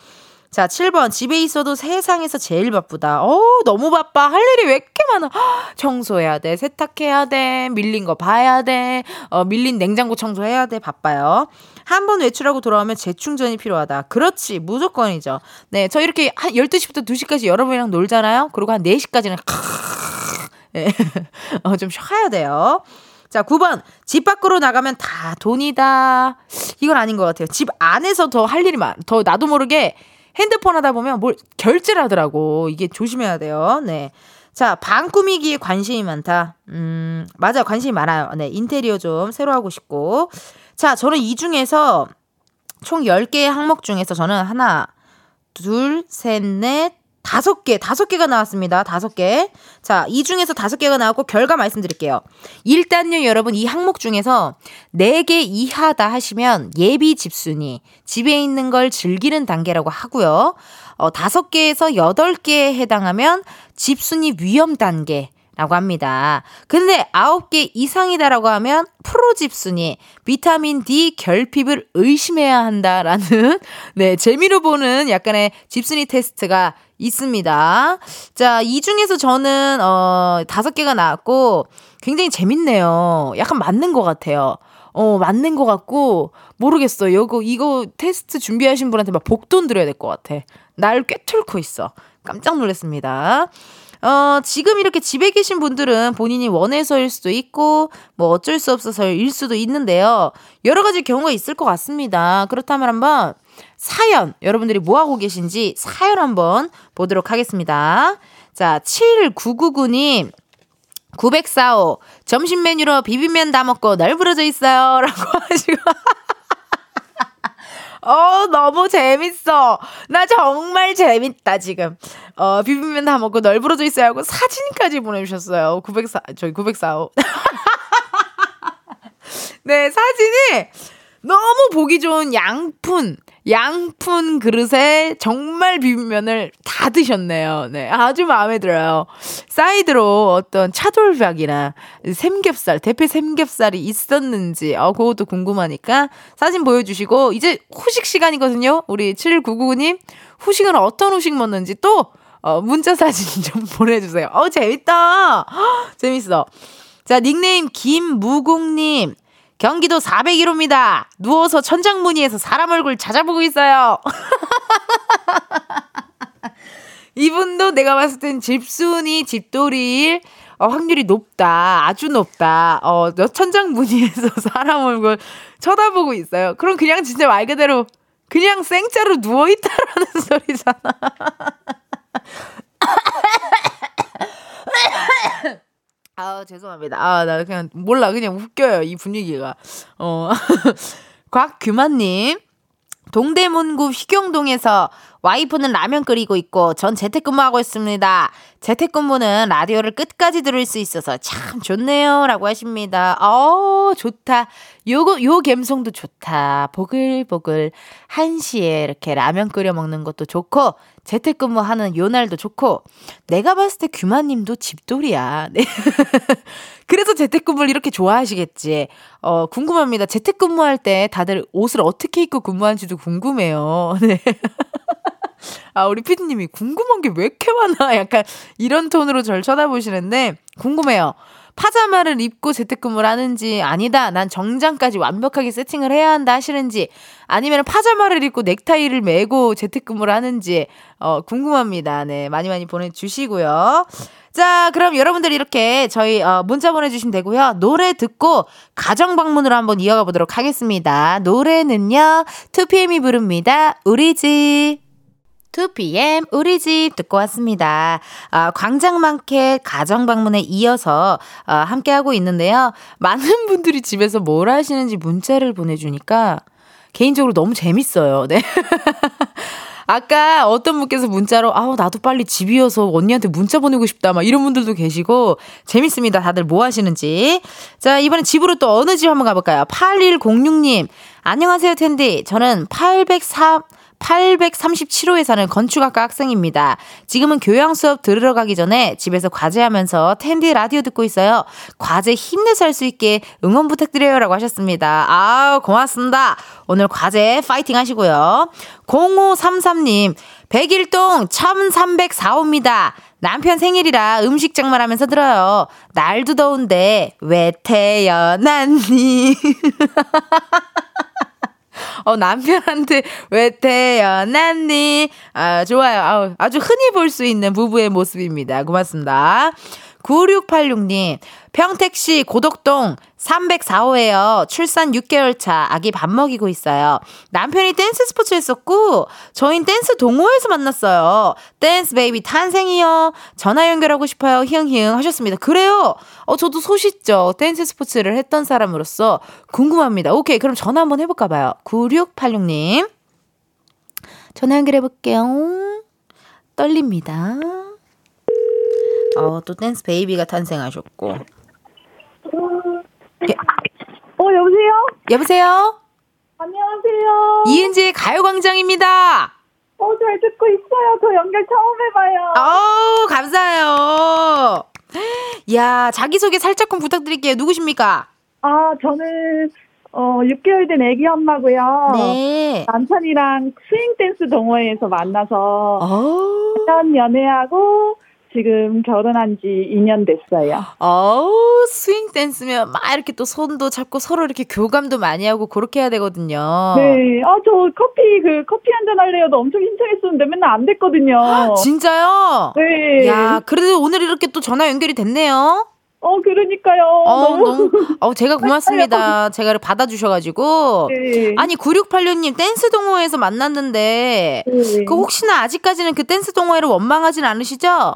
자, 7번. 집에 있어도 세상에서 제일 바쁘다. 어 너무 바빠. 할 일이 왜 이렇게 많아. 청소해야 돼. 세탁해야 돼. 밀린 거 봐야 돼. 어, 밀린 냉장고 청소해야 돼. 바빠요. 한 번 외출하고 돌아오면 재충전이 필요하다. 그렇지. 무조건이죠. 네. 저 이렇게 한 12시부터 2시까지 여러분이랑 놀잖아요. 그리고 한 4시까지는 네. 어, 좀 쉬어야 돼요. 자, 9번. 집 밖으로 나가면 다 돈이다. 이건 아닌 것 같아요. 집 안에서 더 할 일이 많, 더 나도 모르게 핸드폰 하다 보면 뭘 결제를 하더라고. 이게 조심해야 돼요. 네. 자, 방 꾸미기에 관심이 많다. 음, 맞아. 관심이 많아요. 네. 인테리어 좀 새로 하고 싶고. 자, 저는 이 중에서 총 10개의 항목 중에서 저는 하나, 둘, 셋, 넷, 다섯 개, 다섯 개가 나왔습니다. 다섯 개. 자, 이 중에서 다섯 개가 나왔고 결과 말씀드릴게요. 일단요, 여러분 이 항목 중에서 네 개 이하다 하시면 예비 집순이, 집에 있는 걸 즐기는 단계라고 하고요. 어, 다섯 개에서 여덟 개에 해당하면 집순이 위험 단계. 라고 합니다. 근데 9개 이상이다라고 하면 프로집순이 비타민 D 결핍을 의심해야 한다라는 네, 재미로 보는 약간의 집순이 테스트가 있습니다. 자, 이 중에서 저는 어, 다섯 개가 나왔고 굉장히 재밌네요. 약간 맞는 것 같아요. 어, 맞는 것 같고, 모르겠어요. 이거, 이거 테스트 준비하신 분한테 막 복돈 드려야 될 것 같아. 날 꿰뚫고 있어. 깜짝 놀랐습니다. 어, 지금 이렇게 집에 계신 분들은 본인이 원해서일 수도 있고, 뭐 어쩔 수 없어서일 수도 있는데요. 여러 가지 경우가 있을 것 같습니다. 그렇다면 한번 사연, 여러분들이 뭐하고 계신지 사연 한번 보도록 하겠습니다. 자, 7999님. 904호. 점심 메뉴로 비빔면 다 먹고 널브러져 있어요. 라고 하시고. 어, 너무 재밌어. 나 정말 재밌다, 지금. 어, 비빔면 다 먹고 널브러져 있어요 하고 사진까지 보내주셨어요. 904, 저희 904호. 네, 사진이 너무 보기 좋은 양푼. 양푼 그릇에 정말 비빔면을 다 드셨네요. 네, 아주 마음에 들어요. 사이드로 어떤 차돌박이나 샘겹살, 대패 샘겹살이 있었는지, 어, 그것도 궁금하니까 사진 보여주시고, 이제 후식 시간이거든요. 우리 7999님, 후식은 어떤 후식 먹는지 또, 어, 문자 사진 좀 보내주세요. 어, 재밌다! 재밌어. 자, 닉네임 김무국님. 경기도 401호입니다. 누워서 천장 무늬에서 사람 얼굴 찾아보고 있어요. 이분도 내가 봤을 땐 집순이, 집돌이일 어, 확률이 높다. 아주 높다. 어, 천장 무늬에서 사람 얼굴 쳐다보고 있어요. 그럼 그냥 진짜 말 그대로 그냥 생짜로 누워있다라는 소리잖아. 아, 죄송합니다. 아, 나 그냥 몰라. 그냥 웃겨요. 이 분위기가. 어. 곽규만님. 동대문구 휘경동에서 와이프는 라면 끓이고 있고 전 재택근무하고 있습니다. 재택근무는 라디오를 끝까지 들을 수 있어서 참 좋네요. 라고 하십니다. 어, 좋다. 요거, 요 감성도 좋다. 보글보글. 한시에 이렇게 라면 끓여 먹는 것도 좋고, 재택근무하는 요 날도 좋고, 내가 봤을 때 규마님도 집돌이야. 네. 그래서 재택근무를 이렇게 좋아하시겠지. 어, 궁금합니다. 재택근무할 때 다들 옷을 어떻게 입고 근무하는지도 궁금해요. 네. 아, 우리 피디님이 궁금한 게 왜 이렇게 많아? 약간 이런 톤으로 절 쳐다보시는데 궁금해요. 파자마를 입고 재택근무를 하는지 아니다. 난 정장까지 완벽하게 세팅을 해야 한다 하시는지 아니면 파자마를 입고 넥타이를 메고 재택근무를 하는지 어 궁금합니다. 네. 많이 많이 보내 주시고요. 자, 그럼 여러분들 이렇게 저희 어, 문자 보내주시면 되고요. 노래 듣고 가정 방문으로 한번 이어가 보도록 하겠습니다. 노래는요, 2PM이 부릅니다. 우리 집. 2PM 우리 집 듣고 왔습니다. 아, 광장마켓 가정 방문에 이어서 아, 함께 하고 있는데요. 많은 분들이 집에서 뭘 하시는지 문자를 보내주니까 개인적으로 너무 재밌어요. 네. 아까 어떤 분께서 문자로 아우 나도 빨리 집이어서 언니한테 문자 보내고 싶다 막 이런 분들도 계시고 재밌습니다. 다들 뭐 하시는지. 자, 이번엔 집으로 또 어느 집 한번 가 볼까요? 8106님. 안녕하세요, 텐디. 저는 803 837호에 사는 건축학과 학생입니다. 지금은 교양 수업 들으러 가기 전에 집에서 과제하면서 텐디 라디오 듣고 있어요. 과제 힘내서 할 수 있게 응원 부탁드려요 라고 하셨습니다. 아, 고맙습니다. 오늘 과제 파이팅 하시고요. 0533님, 101동 1304호입니다. 남편 생일이라 음식 장만하면서 들어요. 날도 더운데 왜 태어났니? 어, 남편한테 왜 태어났니? 아, 좋아요. 아, 아주 흔히 볼 수 있는 부부의 모습입니다. 고맙습니다. 9686님, 평택시 고덕동 304호에요. 출산 6개월 차 아기 밥 먹이고 있어요. 남편이 댄스 스포츠 했었고, 저흰 댄스 동호회에서 만났어요. 댄스 베이비 탄생이요. 전화 연결하고 싶어요. 히응히응 하셨습니다. 그래요. 어, 저도 소싯적. 댄스 스포츠를 했던 사람으로서 궁금합니다. 오케이. 그럼 전화 한번 해볼까봐요. 9686님. 전화 연결해볼게요. 떨립니다. 어, 또 댄스 베이비가 탄생하셨고. 예. 어, 여보세요? 여보세요? 안녕하세요. 이은지의 가요광장입니다. 어, 잘 듣고 있어요. 저 연결 처음 해봐요. 어우, 감사해요. 야, 자기소개 살짝 좀 부탁드릴게요. 누구십니까? 아, 저는, 어, 6개월 된 애기 엄마고요. 네. 남편이랑 스윙 댄스 동호회에서 만나서 어, 1년 연애하고 지금 결혼한 지 2년 됐어요. 어우, 스윙 댄스면 막 이렇게 또 손도 잡고 서로 이렇게 교감도 많이 하고 그렇게 해야 되거든요. 네. 아, 저 커피, 그, 커피 한 잔 할래요도 엄청 신청했었는데 맨날 안 됐거든요. 진짜요? 네. 야, 그래도 오늘 이렇게 또 전화 연결이 됐네요. 어, 그러니까요. 어, 너무. 너무, 어, 제가 고맙습니다. 제가 받아주셔가지고. 네. 아니, 9686님 댄스 동호회에서 만났는데, 네. 그 혹시나 아직까지는 그 댄스 동호회를 원망하진 않으시죠?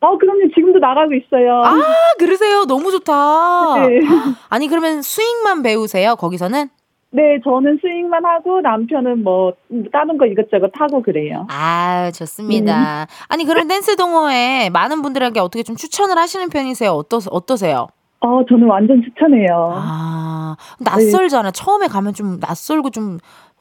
어, 그럼요. 지금도 나가고 있어요. 아, 그러세요? 너무 좋다. 네. 아니, 그러면 스윙만 배우세요, 거기서는? 네, 저는 스윙만 하고 남편은 뭐 다른 거 이것저것 하고 그래요. 아, 좋습니다. 아니, 그럼 댄스 동호회 많은 분들에게 어떻게 좀 추천을 하시는 편이세요? 어떠, 어떠세요? 어, 저는 완전 추천해요. 아, 낯설잖아. 처음에 가면 좀 낯설고 좀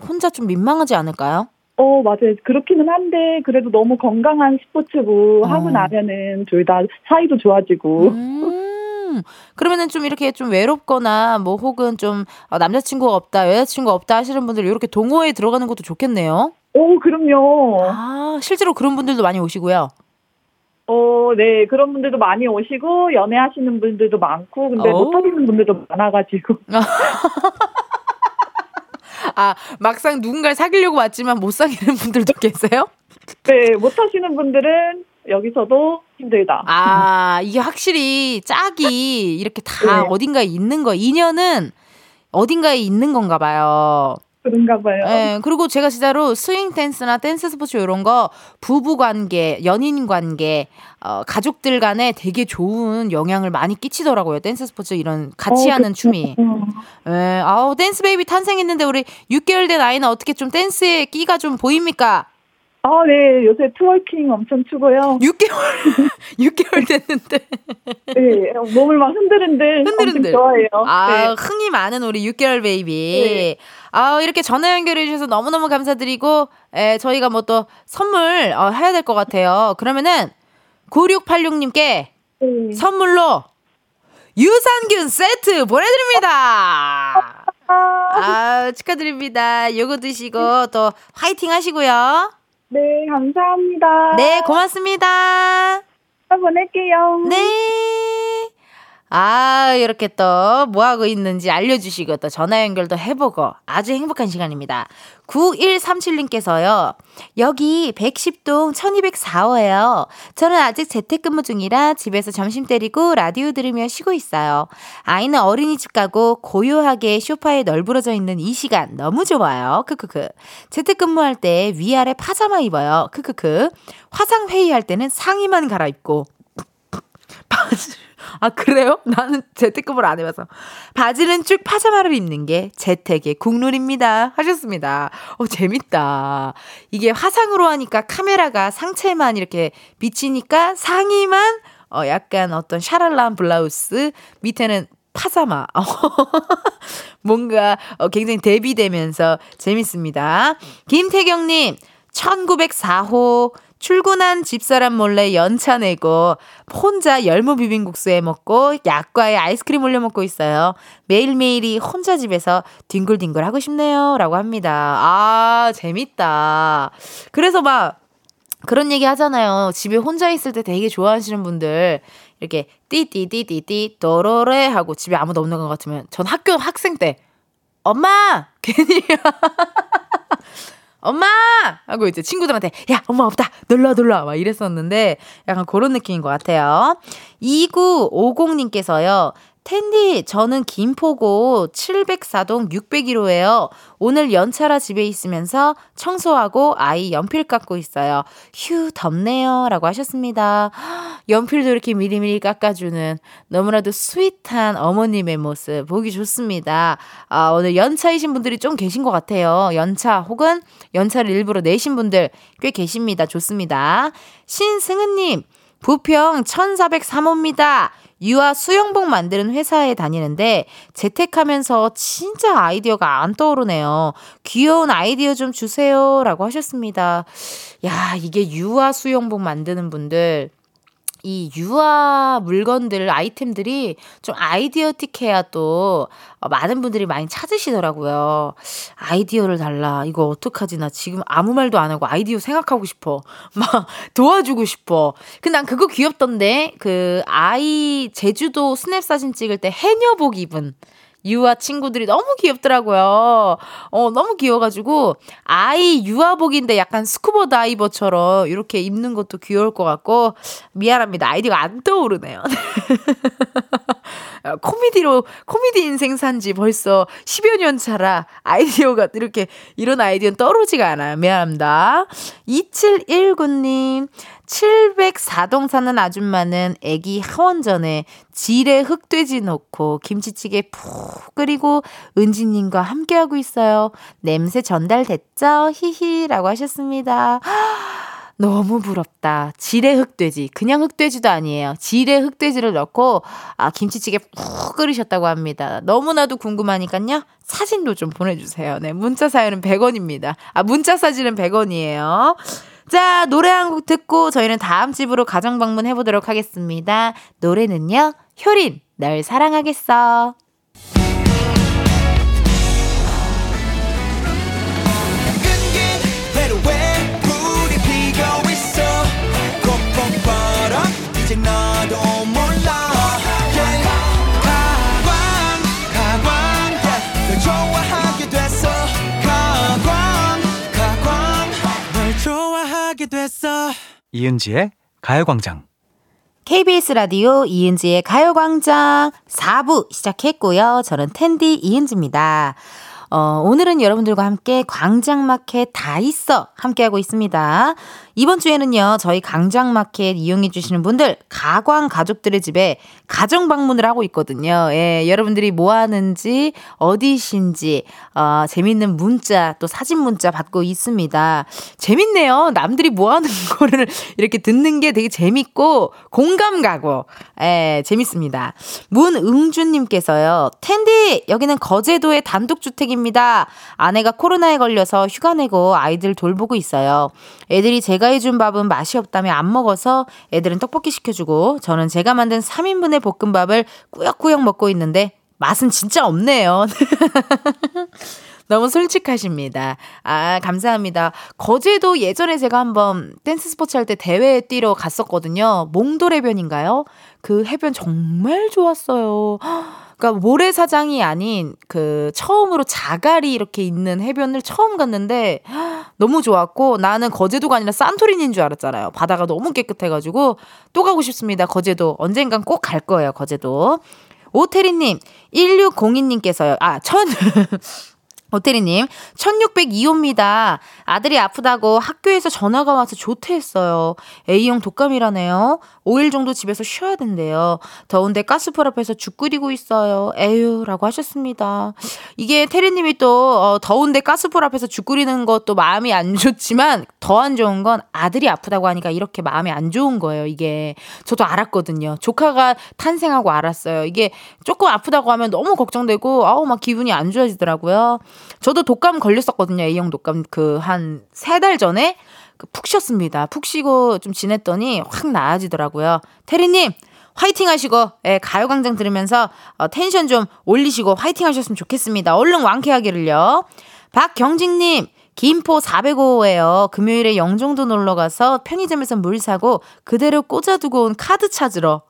혼자 좀 민망하지 않을까요? 어, 맞아요. 그렇기는 한데 그래도 너무 건강한 스포츠고 어. 하고 나면은 둘 다 사이도 좋아지고. 음, 그러면은 좀 이렇게 좀 외롭거나 뭐 혹은 좀 어, 남자친구가 없다, 여자친구가 없다 하시는 분들 이렇게 동호회에 들어가는 것도 좋겠네요. 오, 그럼요. 아, 실제로 그런 분들도 많이 오시고요. 어, 네. 그런 분들도 많이 오시고 연애하시는 분들도 많고 근데 오. 못하시는 분들도 많아가지고. 아, 막상 누군가를 사귀려고 왔지만 못 사귀는 분들도 계세요? 네, 못 하시는 분들은 여기서도 힘들다. 아, 이게 확실히 짝이 이렇게 다 네. 어딘가에 있는 거, 인연은 어딘가에 있는 건가 봐요. 그런가 봐요. 예, 그리고 제가 진짜로 스윙 댄스나 댄스 스포츠 이런 거 부부 관계, 연인 관계, 어, 가족들 간에 되게 좋은 영향을 많이 끼치더라고요. 댄스 스포츠 이런 같이 어, 하는 그쵸. 춤이. 어. 예, 아우, 댄스 baby 탄생했는데 우리 6개월 된 아이는 어떻게 좀 댄스에 끼가 좀 보입니까? 아, 네. 요새 twerking 엄청 추고요. 6개월, 6개월 됐는데. 네. 몸을 막 흔들흔들. 흔들흔들. 좋아해요. 아, 네. 흥이 많은 우리 6개월 baby. 네. 아, 이렇게 전화 연결해 주셔서 너무너무 감사드리고, 에, 저희가 뭐 또 선물, 어, 해야 될 것 같아요. 그러면은, 9686님께 네. 선물로 유산균 세트 보내드립니다. 아, 축하드립니다. 요거 드시고 또 화이팅 하시고요. 네, 감사합니다. 네, 고맙습니다. 보낼게요. 네. 아, 이렇게 또 뭐하고 있는지 알려주시고 또 전화 연결도 해보고 아주 행복한 시간입니다. 9137님께서요. 여기 110동 1204호예요. 저는 아직 재택근무 중이라 집에서 점심 때리고 라디오 들으며 쉬고 있어요. 아이는 어린이집 가고 고요하게 쇼파에 널브러져 있는 이 시간 너무 좋아요. 크크크. 재택근무할 때 위아래 파자마 입어요. 크크크. 화상 회의할 때는 상의만 갈아입고 바지. 아, 그래요? 나는 재택근무를 안 해봐서. 바지는 쭉 파자마를 입는 게 재택의 국룰입니다. 하셨습니다. 어, 재밌다. 이게 화상으로 하니까 카메라가 상체만 이렇게 비치니까 상의만, 어, 약간 어떤 샤랄라한 블라우스, 밑에는 파자마. 뭔가 어, 굉장히 대비되면서 재밌습니다. 김태경님, 1904호 출근한 집사람 몰래 연차 내고 혼자 열무 비빔국수 해 먹고 약과에 아이스크림 올려 먹고 있어요. 매일매일이 혼자 집에서 뒹굴뒹굴 하고 싶네요. 라고 합니다. 아, 재밌다. 그래서 막 그런 얘기 하잖아요. 집에 혼자 있을 때 되게 좋아하시는 분들 이렇게 띠띠띠띠띠 또로레 하고 집에 아무도 없는 것 같으면 전 학교 학생 때 엄마 괜히 엄마 하고 이제 친구들한테 야 엄마 없다 놀러 와 놀러 와막 이랬었는데 약간 그런 느낌인 것 같아요. 2950님께서요. 텐디, 저는 김포고 704동 601호예요. 오늘 연차라 집에 있으면서 청소하고 아이 연필 깎고 있어요. 휴, 덥네요. 라고 하셨습니다. 연필도 이렇게 미리미리 깎아주는 너무나도 스윗한 어머님의 모습 보기 좋습니다. 아, 오늘 연차이신 분들이 좀 계신 것 같아요. 연차 혹은 연차를 일부러 내신 분들 꽤 계십니다. 좋습니다. 신승은님, 부평 1403호입니다. 유아 수영복 만드는 회사에 다니는데 재택하면서 진짜 아이디어가 안 떠오르네요. 귀여운 아이디어 좀 주세요. 라고 하셨습니다. 야, 이게 유아 수영복 만드는 분들. 이 유아 물건들, 아이템들이 좀 아이디어틱해야 또 어, 많은 분들이 많이 찾으시더라고요. 아이디어를 달라. 이거 어떡하지? 나 지금 아무 말도 안 하고 아이디어 생각하고 싶어. 막 도와주고 싶어. 근데 난 그거 귀엽던데. 그 아이 제주도 스냅 사진 찍을 때 해녀복 입은 유아 친구들이 너무 귀엽더라고요. 어, 너무 귀여워가지고, 아이 유아복인데 약간 스쿠버 다이버처럼 이렇게 입는 것도 귀여울 것 같고, 미안합니다. 아이디어가 안 떠오르네요. 코미디로, 코미디 인생 산지 벌써 10여 년 차라 아이디어가 이렇게, 이런 아이디어는 떠오르지가 않아요. 미안합니다. 2719님, 704동 사는 아줌마는 애기 하원 전에 지레 흑돼지 넣고 김치찌개 푹 끓이고 은지님과 함께하고 있어요. 냄새 전달됐죠? 히히 라고 하셨습니다. 너무 부럽다. 지레 흑돼지. 그냥 흑돼지도 아니에요. 지레 흑돼지를 넣고 아 김치찌개 푹 끓이셨다고 합니다. 너무나도 궁금하니까요. 사진도 좀 보내주세요. 네, 문자 사연은 100원입니다. 아 문자 사진은 100원이에요. 자, 노래 한 곡 듣고 저희는 다음 집으로 가정 방문해 보도록 하겠습니다. 노래는요, 효린, 널 사랑하겠어. 됐어. 이은지의 가요광장. KBS 라디오 이은지의 가요광장 4부 시작했고요. 저는 텐디 이은지입니다. 어, 오늘은 여러분들과 함께 광장마켓 다 있어 함께하고 있습니다. 이번 주에는요, 저희 강장마켓 이용해주시는 분들, 가광 가족들의 집에 가정 방문을 하고 있거든요. 예, 여러분들이 뭐 하는지, 어디신지, 어, 재밌는 문자, 또 사진 문자 받고 있습니다. 재밌네요. 남들이 뭐 하는 거를 이렇게 듣는 게 되게 재밌고, 공감 가고, 예, 재밌습니다. 문응주님께서요, 텐디, 여기는 거제도의 단독주택입니다. 아내가 코로나에 걸려서 휴가 내고 아이들 돌보고 있어요. 애들이 제가 해준 밥은 맛이 없다며 안 먹어서 애들은 떡볶이 시켜주고 저는 제가 만든 3인분의 볶음밥을 꾸역꾸역 먹고 있는데 맛은 진짜 없네요. 너무 솔직하십니다. 아, 감사합니다. 거제도 예전에 제가 한번 댄스 스포츠 할 때 대회 뛰러 갔었거든요. 몽돌 해변인가요? 그 해변 정말 좋았어요. 그러니까 모래사장이 아닌 그 처음으로 자갈이 이렇게 있는 해변을 처음 갔는데 너무 좋았고 나는 거제도가 아니라 산토리니인 줄 알았잖아요. 바다가 너무 깨끗해가지고 또 가고 싶습니다. 거제도 언젠간 꼭 갈 거예요. 거제도. 오태리님, 1602님께서요. 아, 천. 오태리님, 1602호입니다. 아들이 아프다고 학교에서 전화가 와서 조퇴했어요. A형 독감이라네요. 5일 정도 집에서 쉬어야 된대요. 더운데 가스불 앞에서 죽 끓이고 있어요. 에휴, 라고 하셨습니다. 이게 테리님이 또, 어, 더운데 가스불 앞에서 죽 끓이는 것도 마음이 안 좋지만, 더 안 좋은 건 아들이 아프다고 하니까 이렇게 마음이 안 좋은 거예요, 이게. 저도 알았거든요. 조카가 탄생하고 알았어요. 이게 조금 아프다고 하면 너무 걱정되고, 아우, 막 기분이 안 좋아지더라고요. 저도 독감 걸렸었거든요. A형 독감 그 한 세 달 전에 그푹 쉬었습니다. 푹 쉬고 좀 지냈더니 확 나아지더라고요. 테리님, 화이팅 하시고, 예, 가요광장 들으면서 어, 텐션 좀 올리시고 화이팅 하셨으면 좋겠습니다. 얼른 완쾌하기를요. 박경직님, 김포 405호에요. 금요일에 영종도 놀러 가서 편의점에서 물 사고 그대로 꽂아두고 온 카드 찾으러.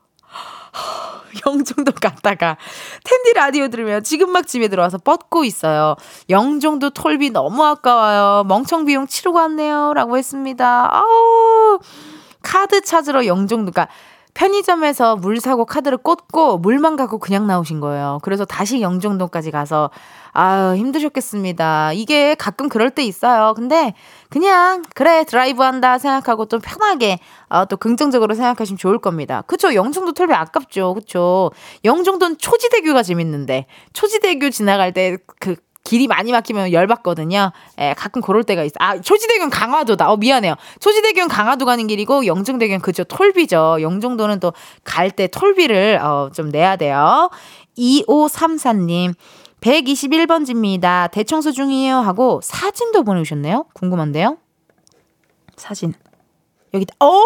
영종도 갔다가 텐디 라디오 들으면 지금 막 집에 들어와서 뻗고 있어요. 영종도 toll비 너무 아까워요. 멍청 비용 치르고 왔네요. 라고 했습니다. 아우, 카드 찾으러 영종도가 편의점에서 물 사고 카드를 꽂고 물만 갖고 그냥 나오신 거예요. 그래서 다시 영종도까지 가서 아유, 힘드셨겠습니다. 이게 가끔 그럴 때 있어요. 근데 그냥 그래 드라이브 한다 생각하고 또 편하게 어, 또 긍정적으로 생각하시면 좋을 겁니다. 그쵸? 영종도 털비 아깝죠. 그쵸? 영종도는 초지대교가 재밌는데 초지대교 지나갈 때 그 길이 많이 막히면 열받거든요. 예, 가끔 그럴 때가 있어. 아, 초지대교는 강화도다. 어, 미안해요. 초지대교는 강화도 가는 길이고, 영종대교는 그죠. 톨비죠. 영종도는 또 갈 때 톨비를, 어, 좀 내야 돼요. 2534님. 121번지입니다. 대청소 중이에요. 하고 사진도 보내주셨네요. 궁금한데요? 사진. 여기다. 오!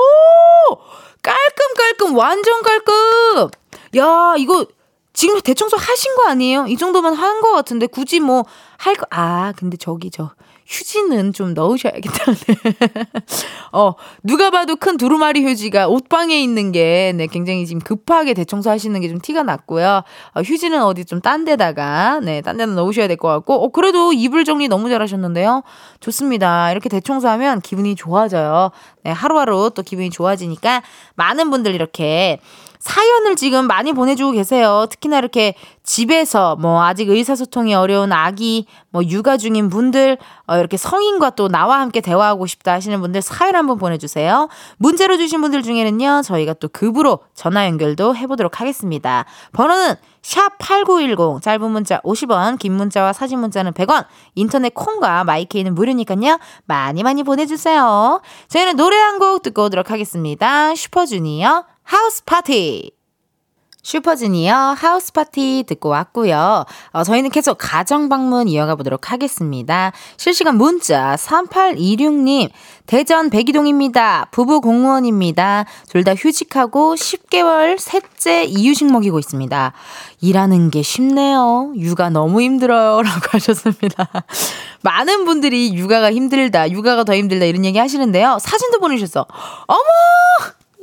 깔끔, 깔끔. 완전 깔끔. 야, 이거 지금 대청소 하신 거 아니에요? 이 정도면 한 거 같은데 굳이 뭐 할 거, 아, 근데 저기 저 휴지는 좀 넣으셔야겠다. 어, 누가 봐도 큰 두루마리 휴지가 옷방에 있는 게, 네, 굉장히 지금 급하게 대청소 하시는 게 좀 티가 났고요. 어, 휴지는 어디 좀 딴 데다가, 네, 딴 데다 넣으셔야 될 것 같고, 어, 그래도 이불 정리 너무 잘하셨는데요. 좋습니다. 이렇게 대청소하면 기분이 좋아져요. 네, 하루하루 또 기분이 좋아지니까 많은 분들 이렇게 사연을 지금 많이 보내주고 계세요. 특히나 이렇게 집에서 뭐 아직 의사소통이 어려운 아기, 뭐 육아 중인 분들, 어, 이렇게 성인과 또 나와 함께 대화하고 싶다 하시는 분들 사연 한번 보내주세요. 문제로 주신 분들 중에는요, 저희가 또 급으로 전화 연결도 해보도록 하겠습니다. 번호는 샵8910, 짧은 문자 50원, 긴 문자와 사진 문자는 100원, 인터넷 콩과 마이케이는 무료니까요. 많이 많이 보내주세요. 저희는 노래 한 곡 듣고 오도록 하겠습니다. 슈퍼주니어, House Party. 슈퍼주니어 House Party 듣고 왔고요. 어, 저희는 계속 가정 방문 이어가 보도록 하겠습니다. 실시간 문자 3826님 대전 백이동입니다. 부부 공무원입니다. 둘 다 휴직하고 10개월 셋째 이유식 먹이고 있습니다. 일하는 게 쉽네요. 육아 너무 힘들어요. 라고 하셨습니다. 많은 분들이 육아가 힘들다, 육아가 더 힘들다 이런 얘기 하시는데요. 사진도 보내주셨어. 어머!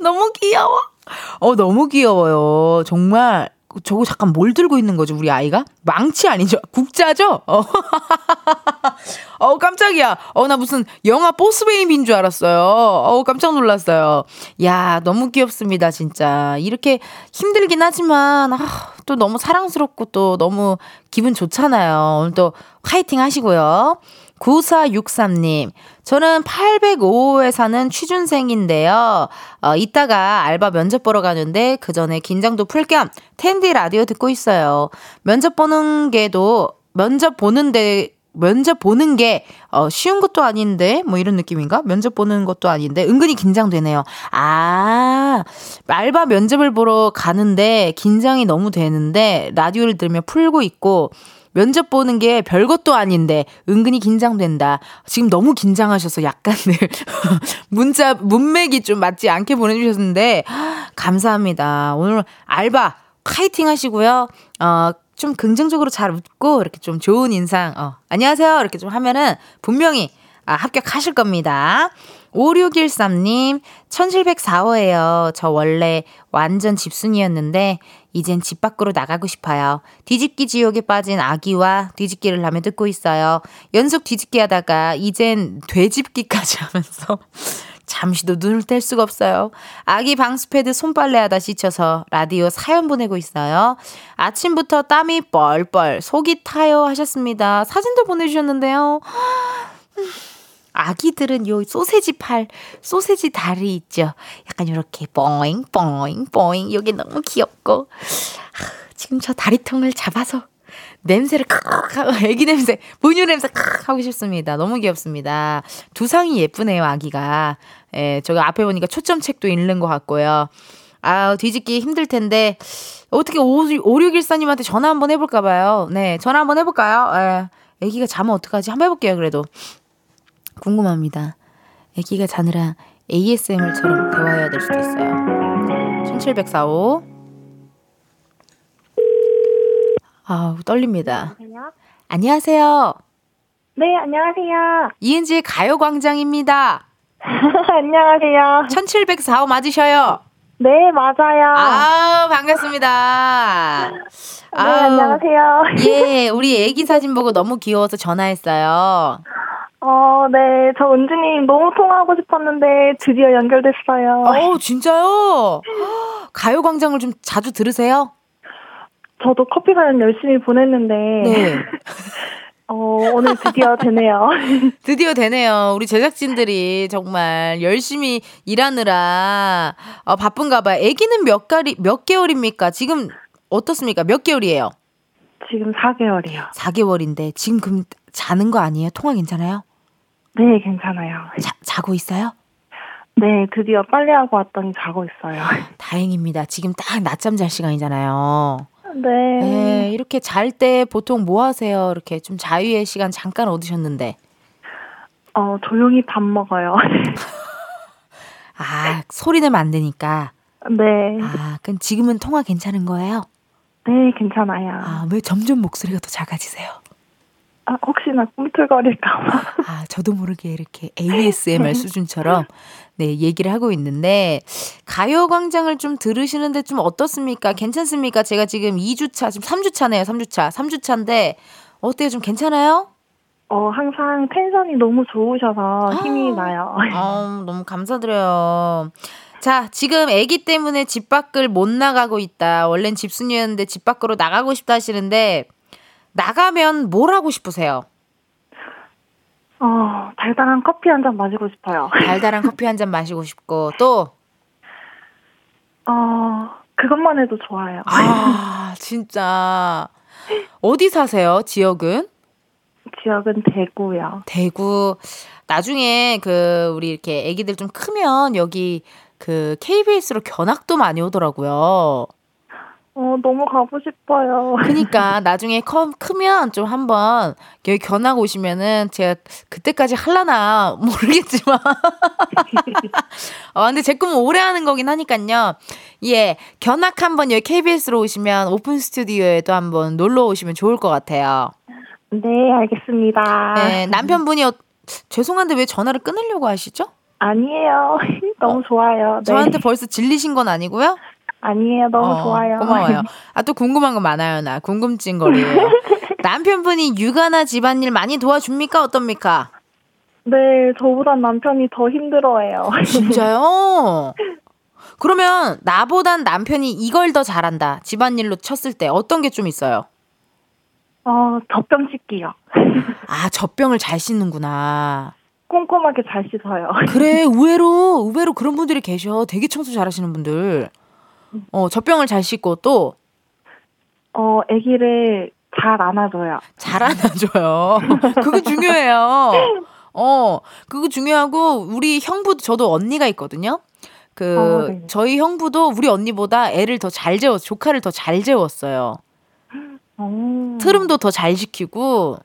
너무 귀여워. 어, 너무 귀여워요. 정말. 저거 잠깐 뭘 들고 있는 거죠, 우리 아이가? 망치 아니죠? 국자죠? 어. 어, 깜짝이야. 어, 나 무슨 영화 보스베이비인 줄 알았어요. 어, 깜짝 놀랐어요. 야, 너무 귀엽습니다, 진짜. 이렇게 힘들긴 하지만, 아, 또 너무 사랑스럽고 또 너무 기분 좋잖아요. 오늘 또 화이팅 하시고요. 9463님, 저는 805호에 사는 취준생인데요. 어, 이따가 알바 면접 보러 가는데 그 전에 긴장도 풀 겸 텐디 라디오 듣고 있어요. 면접 보는 게도, 면접 보는데, 면접 보는 게, 어, 쉬운 것도 아닌데, 뭐 이런 느낌인가? 면접 보는 것도 아닌데, 은근히 긴장되네요. 아, 알바 면접을 보러 가는데, 긴장이 너무 되는데, 라디오를 들으며 풀고 있고, 면접 보는 게 별것도 아닌데 은근히 긴장된다. 지금 너무 긴장하셔서 약간들 문자 문맥이 좀 맞지 않게 보내주셨는데 감사합니다. 오늘 알바 카이팅 하시고요. 어, 좀 긍정적으로 잘 웃고 이렇게 좀 좋은 인상 어, 안녕하세요 이렇게 좀 하면은 분명히 아, 합격하실 겁니다. 5613님, 1704호예요. 저 원래 완전 집순이였는데, 이젠 집 밖으로 나가고 싶어요. 뒤집기 지옥에 빠진 아기와 뒤집기를 하며 듣고 있어요. 연속 뒤집기 하다가, 이젠 되집기까지 하면서, 잠시도 눈을 뗄 수가 없어요. 아기 방수패드 손빨래 하다 지쳐서 라디오 사연 보내고 있어요. 아침부터 땀이 뻘뻘, 속이 타요 하셨습니다. 사진도 보내주셨는데요. 아기들은 요 소세지 팔, 소세지 다리 있죠. 약간 이렇게 뽀잉, 뽀잉, 뽀잉. 요게 너무 귀엽고. 지금 저 다리통을 잡아서 냄새를 칵 하고 애기 냄새, 분유 냄새 칵 하고 싶습니다. 너무 귀엽습니다. 두상이 예쁘네요, 아기가. 예, 저기 앞에 보니까 초점책도 읽는 것 같고요. 아, 뒤집기 힘들 텐데, 어떻게 5614님한테 전화 한번 해볼까 봐요. 네, 전화 한번 해볼까요? 예, 애기가 자면 어떡하지? 한번 해볼게요, 그래도. 궁금합니다. 아기가 자느라 ASMR처럼 대화해야 될 수도 있어요. 1704호. 아우, 떨립니다. 안녕하세요. 네, 안녕하세요. 이은지의 가요광장입니다. 안녕하세요. 1704호 맞으셔요. 네, 맞아요. 아 반갑습니다. 네, 아우, 안녕하세요. 예, 우리 애기 사진 보고 너무 귀여워서 전화했어요. 어, 네, 저 은지님 너무 통화하고 싶었는데 드디어 연결됐어요. 어, 진짜요? 가요광장을 좀 자주 들으세요? 저도 커피 사연 열심히 보냈는데 네. 어, 오늘 드디어 되네요. 드디어 되네요. 우리 제작진들이 정말 열심히 일하느라 어, 바쁜가 봐요. 아기는 몇 가리 몇 개월입니까? 지금 어떻습니까? 몇 개월이에요? 지금 4개월이요. 4개월인데 지금 그럼 자는 거 아니에요? 통화 괜찮아요? 네, 괜찮아요. 자, 자고 있어요? 네, 드디어 빨래하고 왔더니 자고 있어요. 다행입니다. 지금 딱 낮잠 잘 시간이잖아요. 네. 네, 이렇게 잘 때 보통 뭐 하세요? 이렇게 좀 자유의 시간 잠깐 얻으셨는데. 어, 조용히 밥 먹어요. 아, 소리 내면 안 되니까. 네. 아, 그럼 지금은 통화 괜찮은 거예요? 네, 괜찮아요. 아, 왜 점점 목소리가 더 작아지세요? 아, 혹시나 꿈틀거릴까봐. 아, 저도 모르게 이렇게 ASMR 수준처럼 네, 얘기를 하고 있는데 가요광장을 좀 들으시는데 좀 어떻습니까? 괜찮습니까? 제가 지금 2주차, 지금 3주차네요. 3주차. 3주차인데 어때요? 좀 괜찮아요? 어, 항상 텐션이 너무 좋으셔서 힘이 나요. 아, 너무 감사드려요. 자, 지금 아기 때문에 집 밖을 못 나가고 있다. 원래는 집순이였는데 집 밖으로 나가고 싶다 하시는데 나가면 뭘 하고 싶으세요? 어, 달달한 커피 한 잔 마시고 싶어요. 달달한 커피 한 잔 마시고 싶고 또 어, 그것만 해도 좋아요. 아, 진짜. 어디 사세요? 지역은? 지역은 대구요. 대구. 나중에 그 우리 이렇게 아기들 좀 크면 여기 그 KBS로 견학도 많이 오더라고요. 어, 너무 가고 싶어요. 그니까 나중에 커, 크면 좀 한번 여기 견학 오시면은 제가 그때까지 할라나 모르겠지만 어 근데 제 꿈은 오래 하는 거긴 하니까요. 예, 견학 한번 여기 KBS로 오시면 오픈 스튜디오에도 한번 놀러 오시면 좋을 것 같아요. 네, 알겠습니다. 네, 남편분이 어, 죄송한데 왜 전화를 끊으려고 하시죠? 아니에요. 너무 좋아요. 네. 저한테 벌써 질리신 건 아니고요? 아니에요. 너무 어, 좋아요. 고마워요. 아, 또 궁금한 거 많아요, 나. 궁금증 거리예요. 남편분이 육아나 집안일 많이 도와줍니까? 어떻습니까? 네, 저보단 남편이 더 힘들어해요. 진짜요? 그러면 나보단 남편이 이걸 더 잘한다. 집안일로 쳤을 때 어떤 게 좀 있어요? 어, 젖병 씻기요. 아, 젖병을 잘 씻는구나. 꼼꼼하게 잘 씻어요. 그래, 의외로, 의외로 그런 분들이 계셔. 되게 청소 잘 하시는 분들. 어, 젖병을 잘 씻고 또 어, 아기를 잘 안아줘요. 잘 안아줘요. 그거 중요해요. 어, 그거 중요하고, 우리 형부도, 저도 언니가 있거든요. 그, 어, 네. 저희 형부도 우리 언니보다 애를 더 잘 재웠, 조카를 더 잘 재웠어요. 어, 트름도 더 잘 시키고,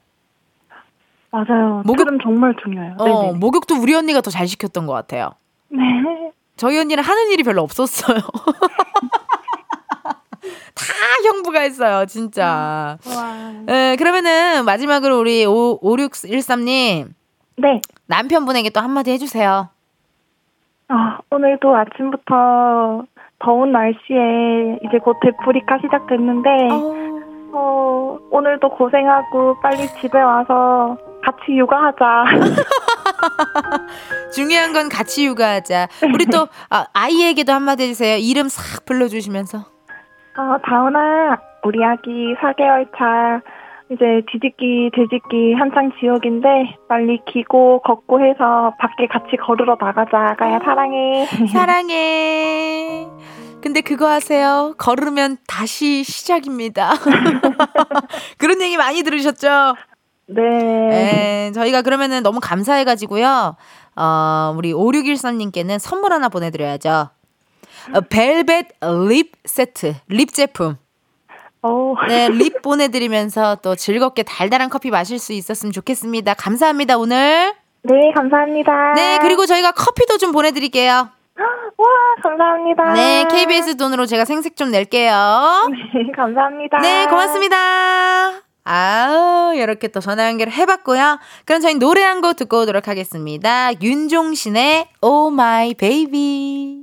맞아요. 목욕- 트름 정말 중요해요. 어, 네네. 목욕도 우리 언니가 더 잘 시켰던 것 같아요. 네. 저희 언니는 하는 일이 별로 없었어요. 다 형부가 했어요, 진짜. 와. 에, 그러면은 마지막으로 우리 5, 5613님, 네. 남편분에게 또 한마디 해주세요. 아, 오늘도 아침부터 더운 날씨에 이제 곧 데프리카 시작됐는데, 어, 오늘도 고생하고 빨리 집에 와서 같이 육아하자. 중요한 건 같이 육아하자. 우리 또 아, 아이에게도 한마디 해주세요. 이름 싹 불러주시면서. 어, 다은아, 우리 아기 4개월 차, 이제 뒤집기, 뒤집기 한창 지옥인데, 빨리 기고, 걷고 해서 밖에 같이 걸으러 나가자. 가야 사랑해. 사랑해. 근데 그거 하세요. 걸으면 다시 시작입니다. 그런 얘기 많이 들으셨죠? 네. 네, 저희가 그러면은 너무 감사해가지고요. 어, 우리 5613님께는 선물 하나 보내드려야죠. 어, 벨벳 립 세트, 립 제품. 어, 네, 립 보내드리면서 또 즐겁게 달달한 커피 마실 수 있었으면 좋겠습니다. 감사합니다, 오늘. 네, 감사합니다. 네, 그리고 저희가 커피도 좀 보내드릴게요. 와, 감사합니다. 네, KBS 돈으로 제가 생색 좀 낼게요. 네, 감사합니다. 네, 고맙습니다. 아우, 이렇게 또 전화 연결 해봤고요. 그럼 저희 노래 한 곡 듣고 오도록 하겠습니다. 윤종신의 Oh My Baby.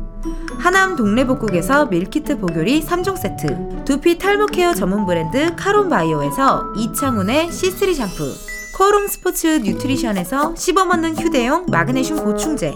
하남 동래복국에서 밀키트 보교리 3종 세트 두피 탈모 케어 전문 브랜드 카론바이오에서 이창훈의 C3 샴푸 코오롱 스포츠 뉴트리션에서 씹어먹는 휴대용 마그네슘 보충제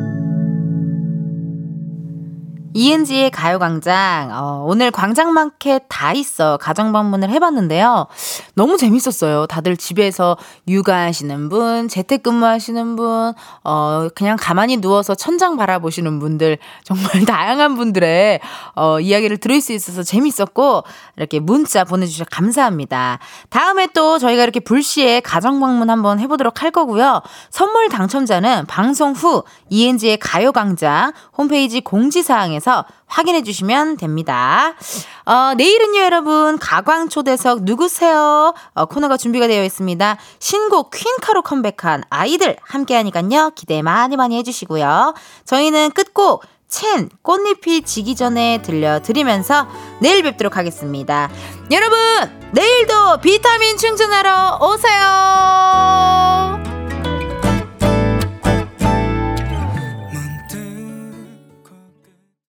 이은지의 가요광장. 어, 오늘 광장마켓 다 있어. 가정 방문을 해봤는데요. 너무 재밌었어요. 다들 집에서 육아하시는 분, 재택근무하시는 분, 어, 그냥 가만히 누워서 천장 바라보시는 분들, 정말 다양한 분들의 어, 이야기를 들을 수 있어서 재밌었고, 이렇게 문자 보내주셔서 감사합니다. 다음에 또 저희가 이렇게 불시에 가정 방문 한번 해보도록 할 거고요. 선물 당첨자는 방송 후 이은지의 가요광장 홈페이지 공지사항에서 통해서 확인해 주시면 됩니다. 어, 내일은요, 여러분, 가광 초대석 누구세요? 어, 코너가 준비가 되어 있습니다. 신곡 퀸카로 컴백한 아이들 함께 하니깐요. 기대 많이 많이 해주시고요. 저희는 끝곡 첸 꽃잎이 지기 전에 들려드리면서 내일 뵙도록 하겠습니다. 여러분, 내일도 비타민 충전하러 오세요!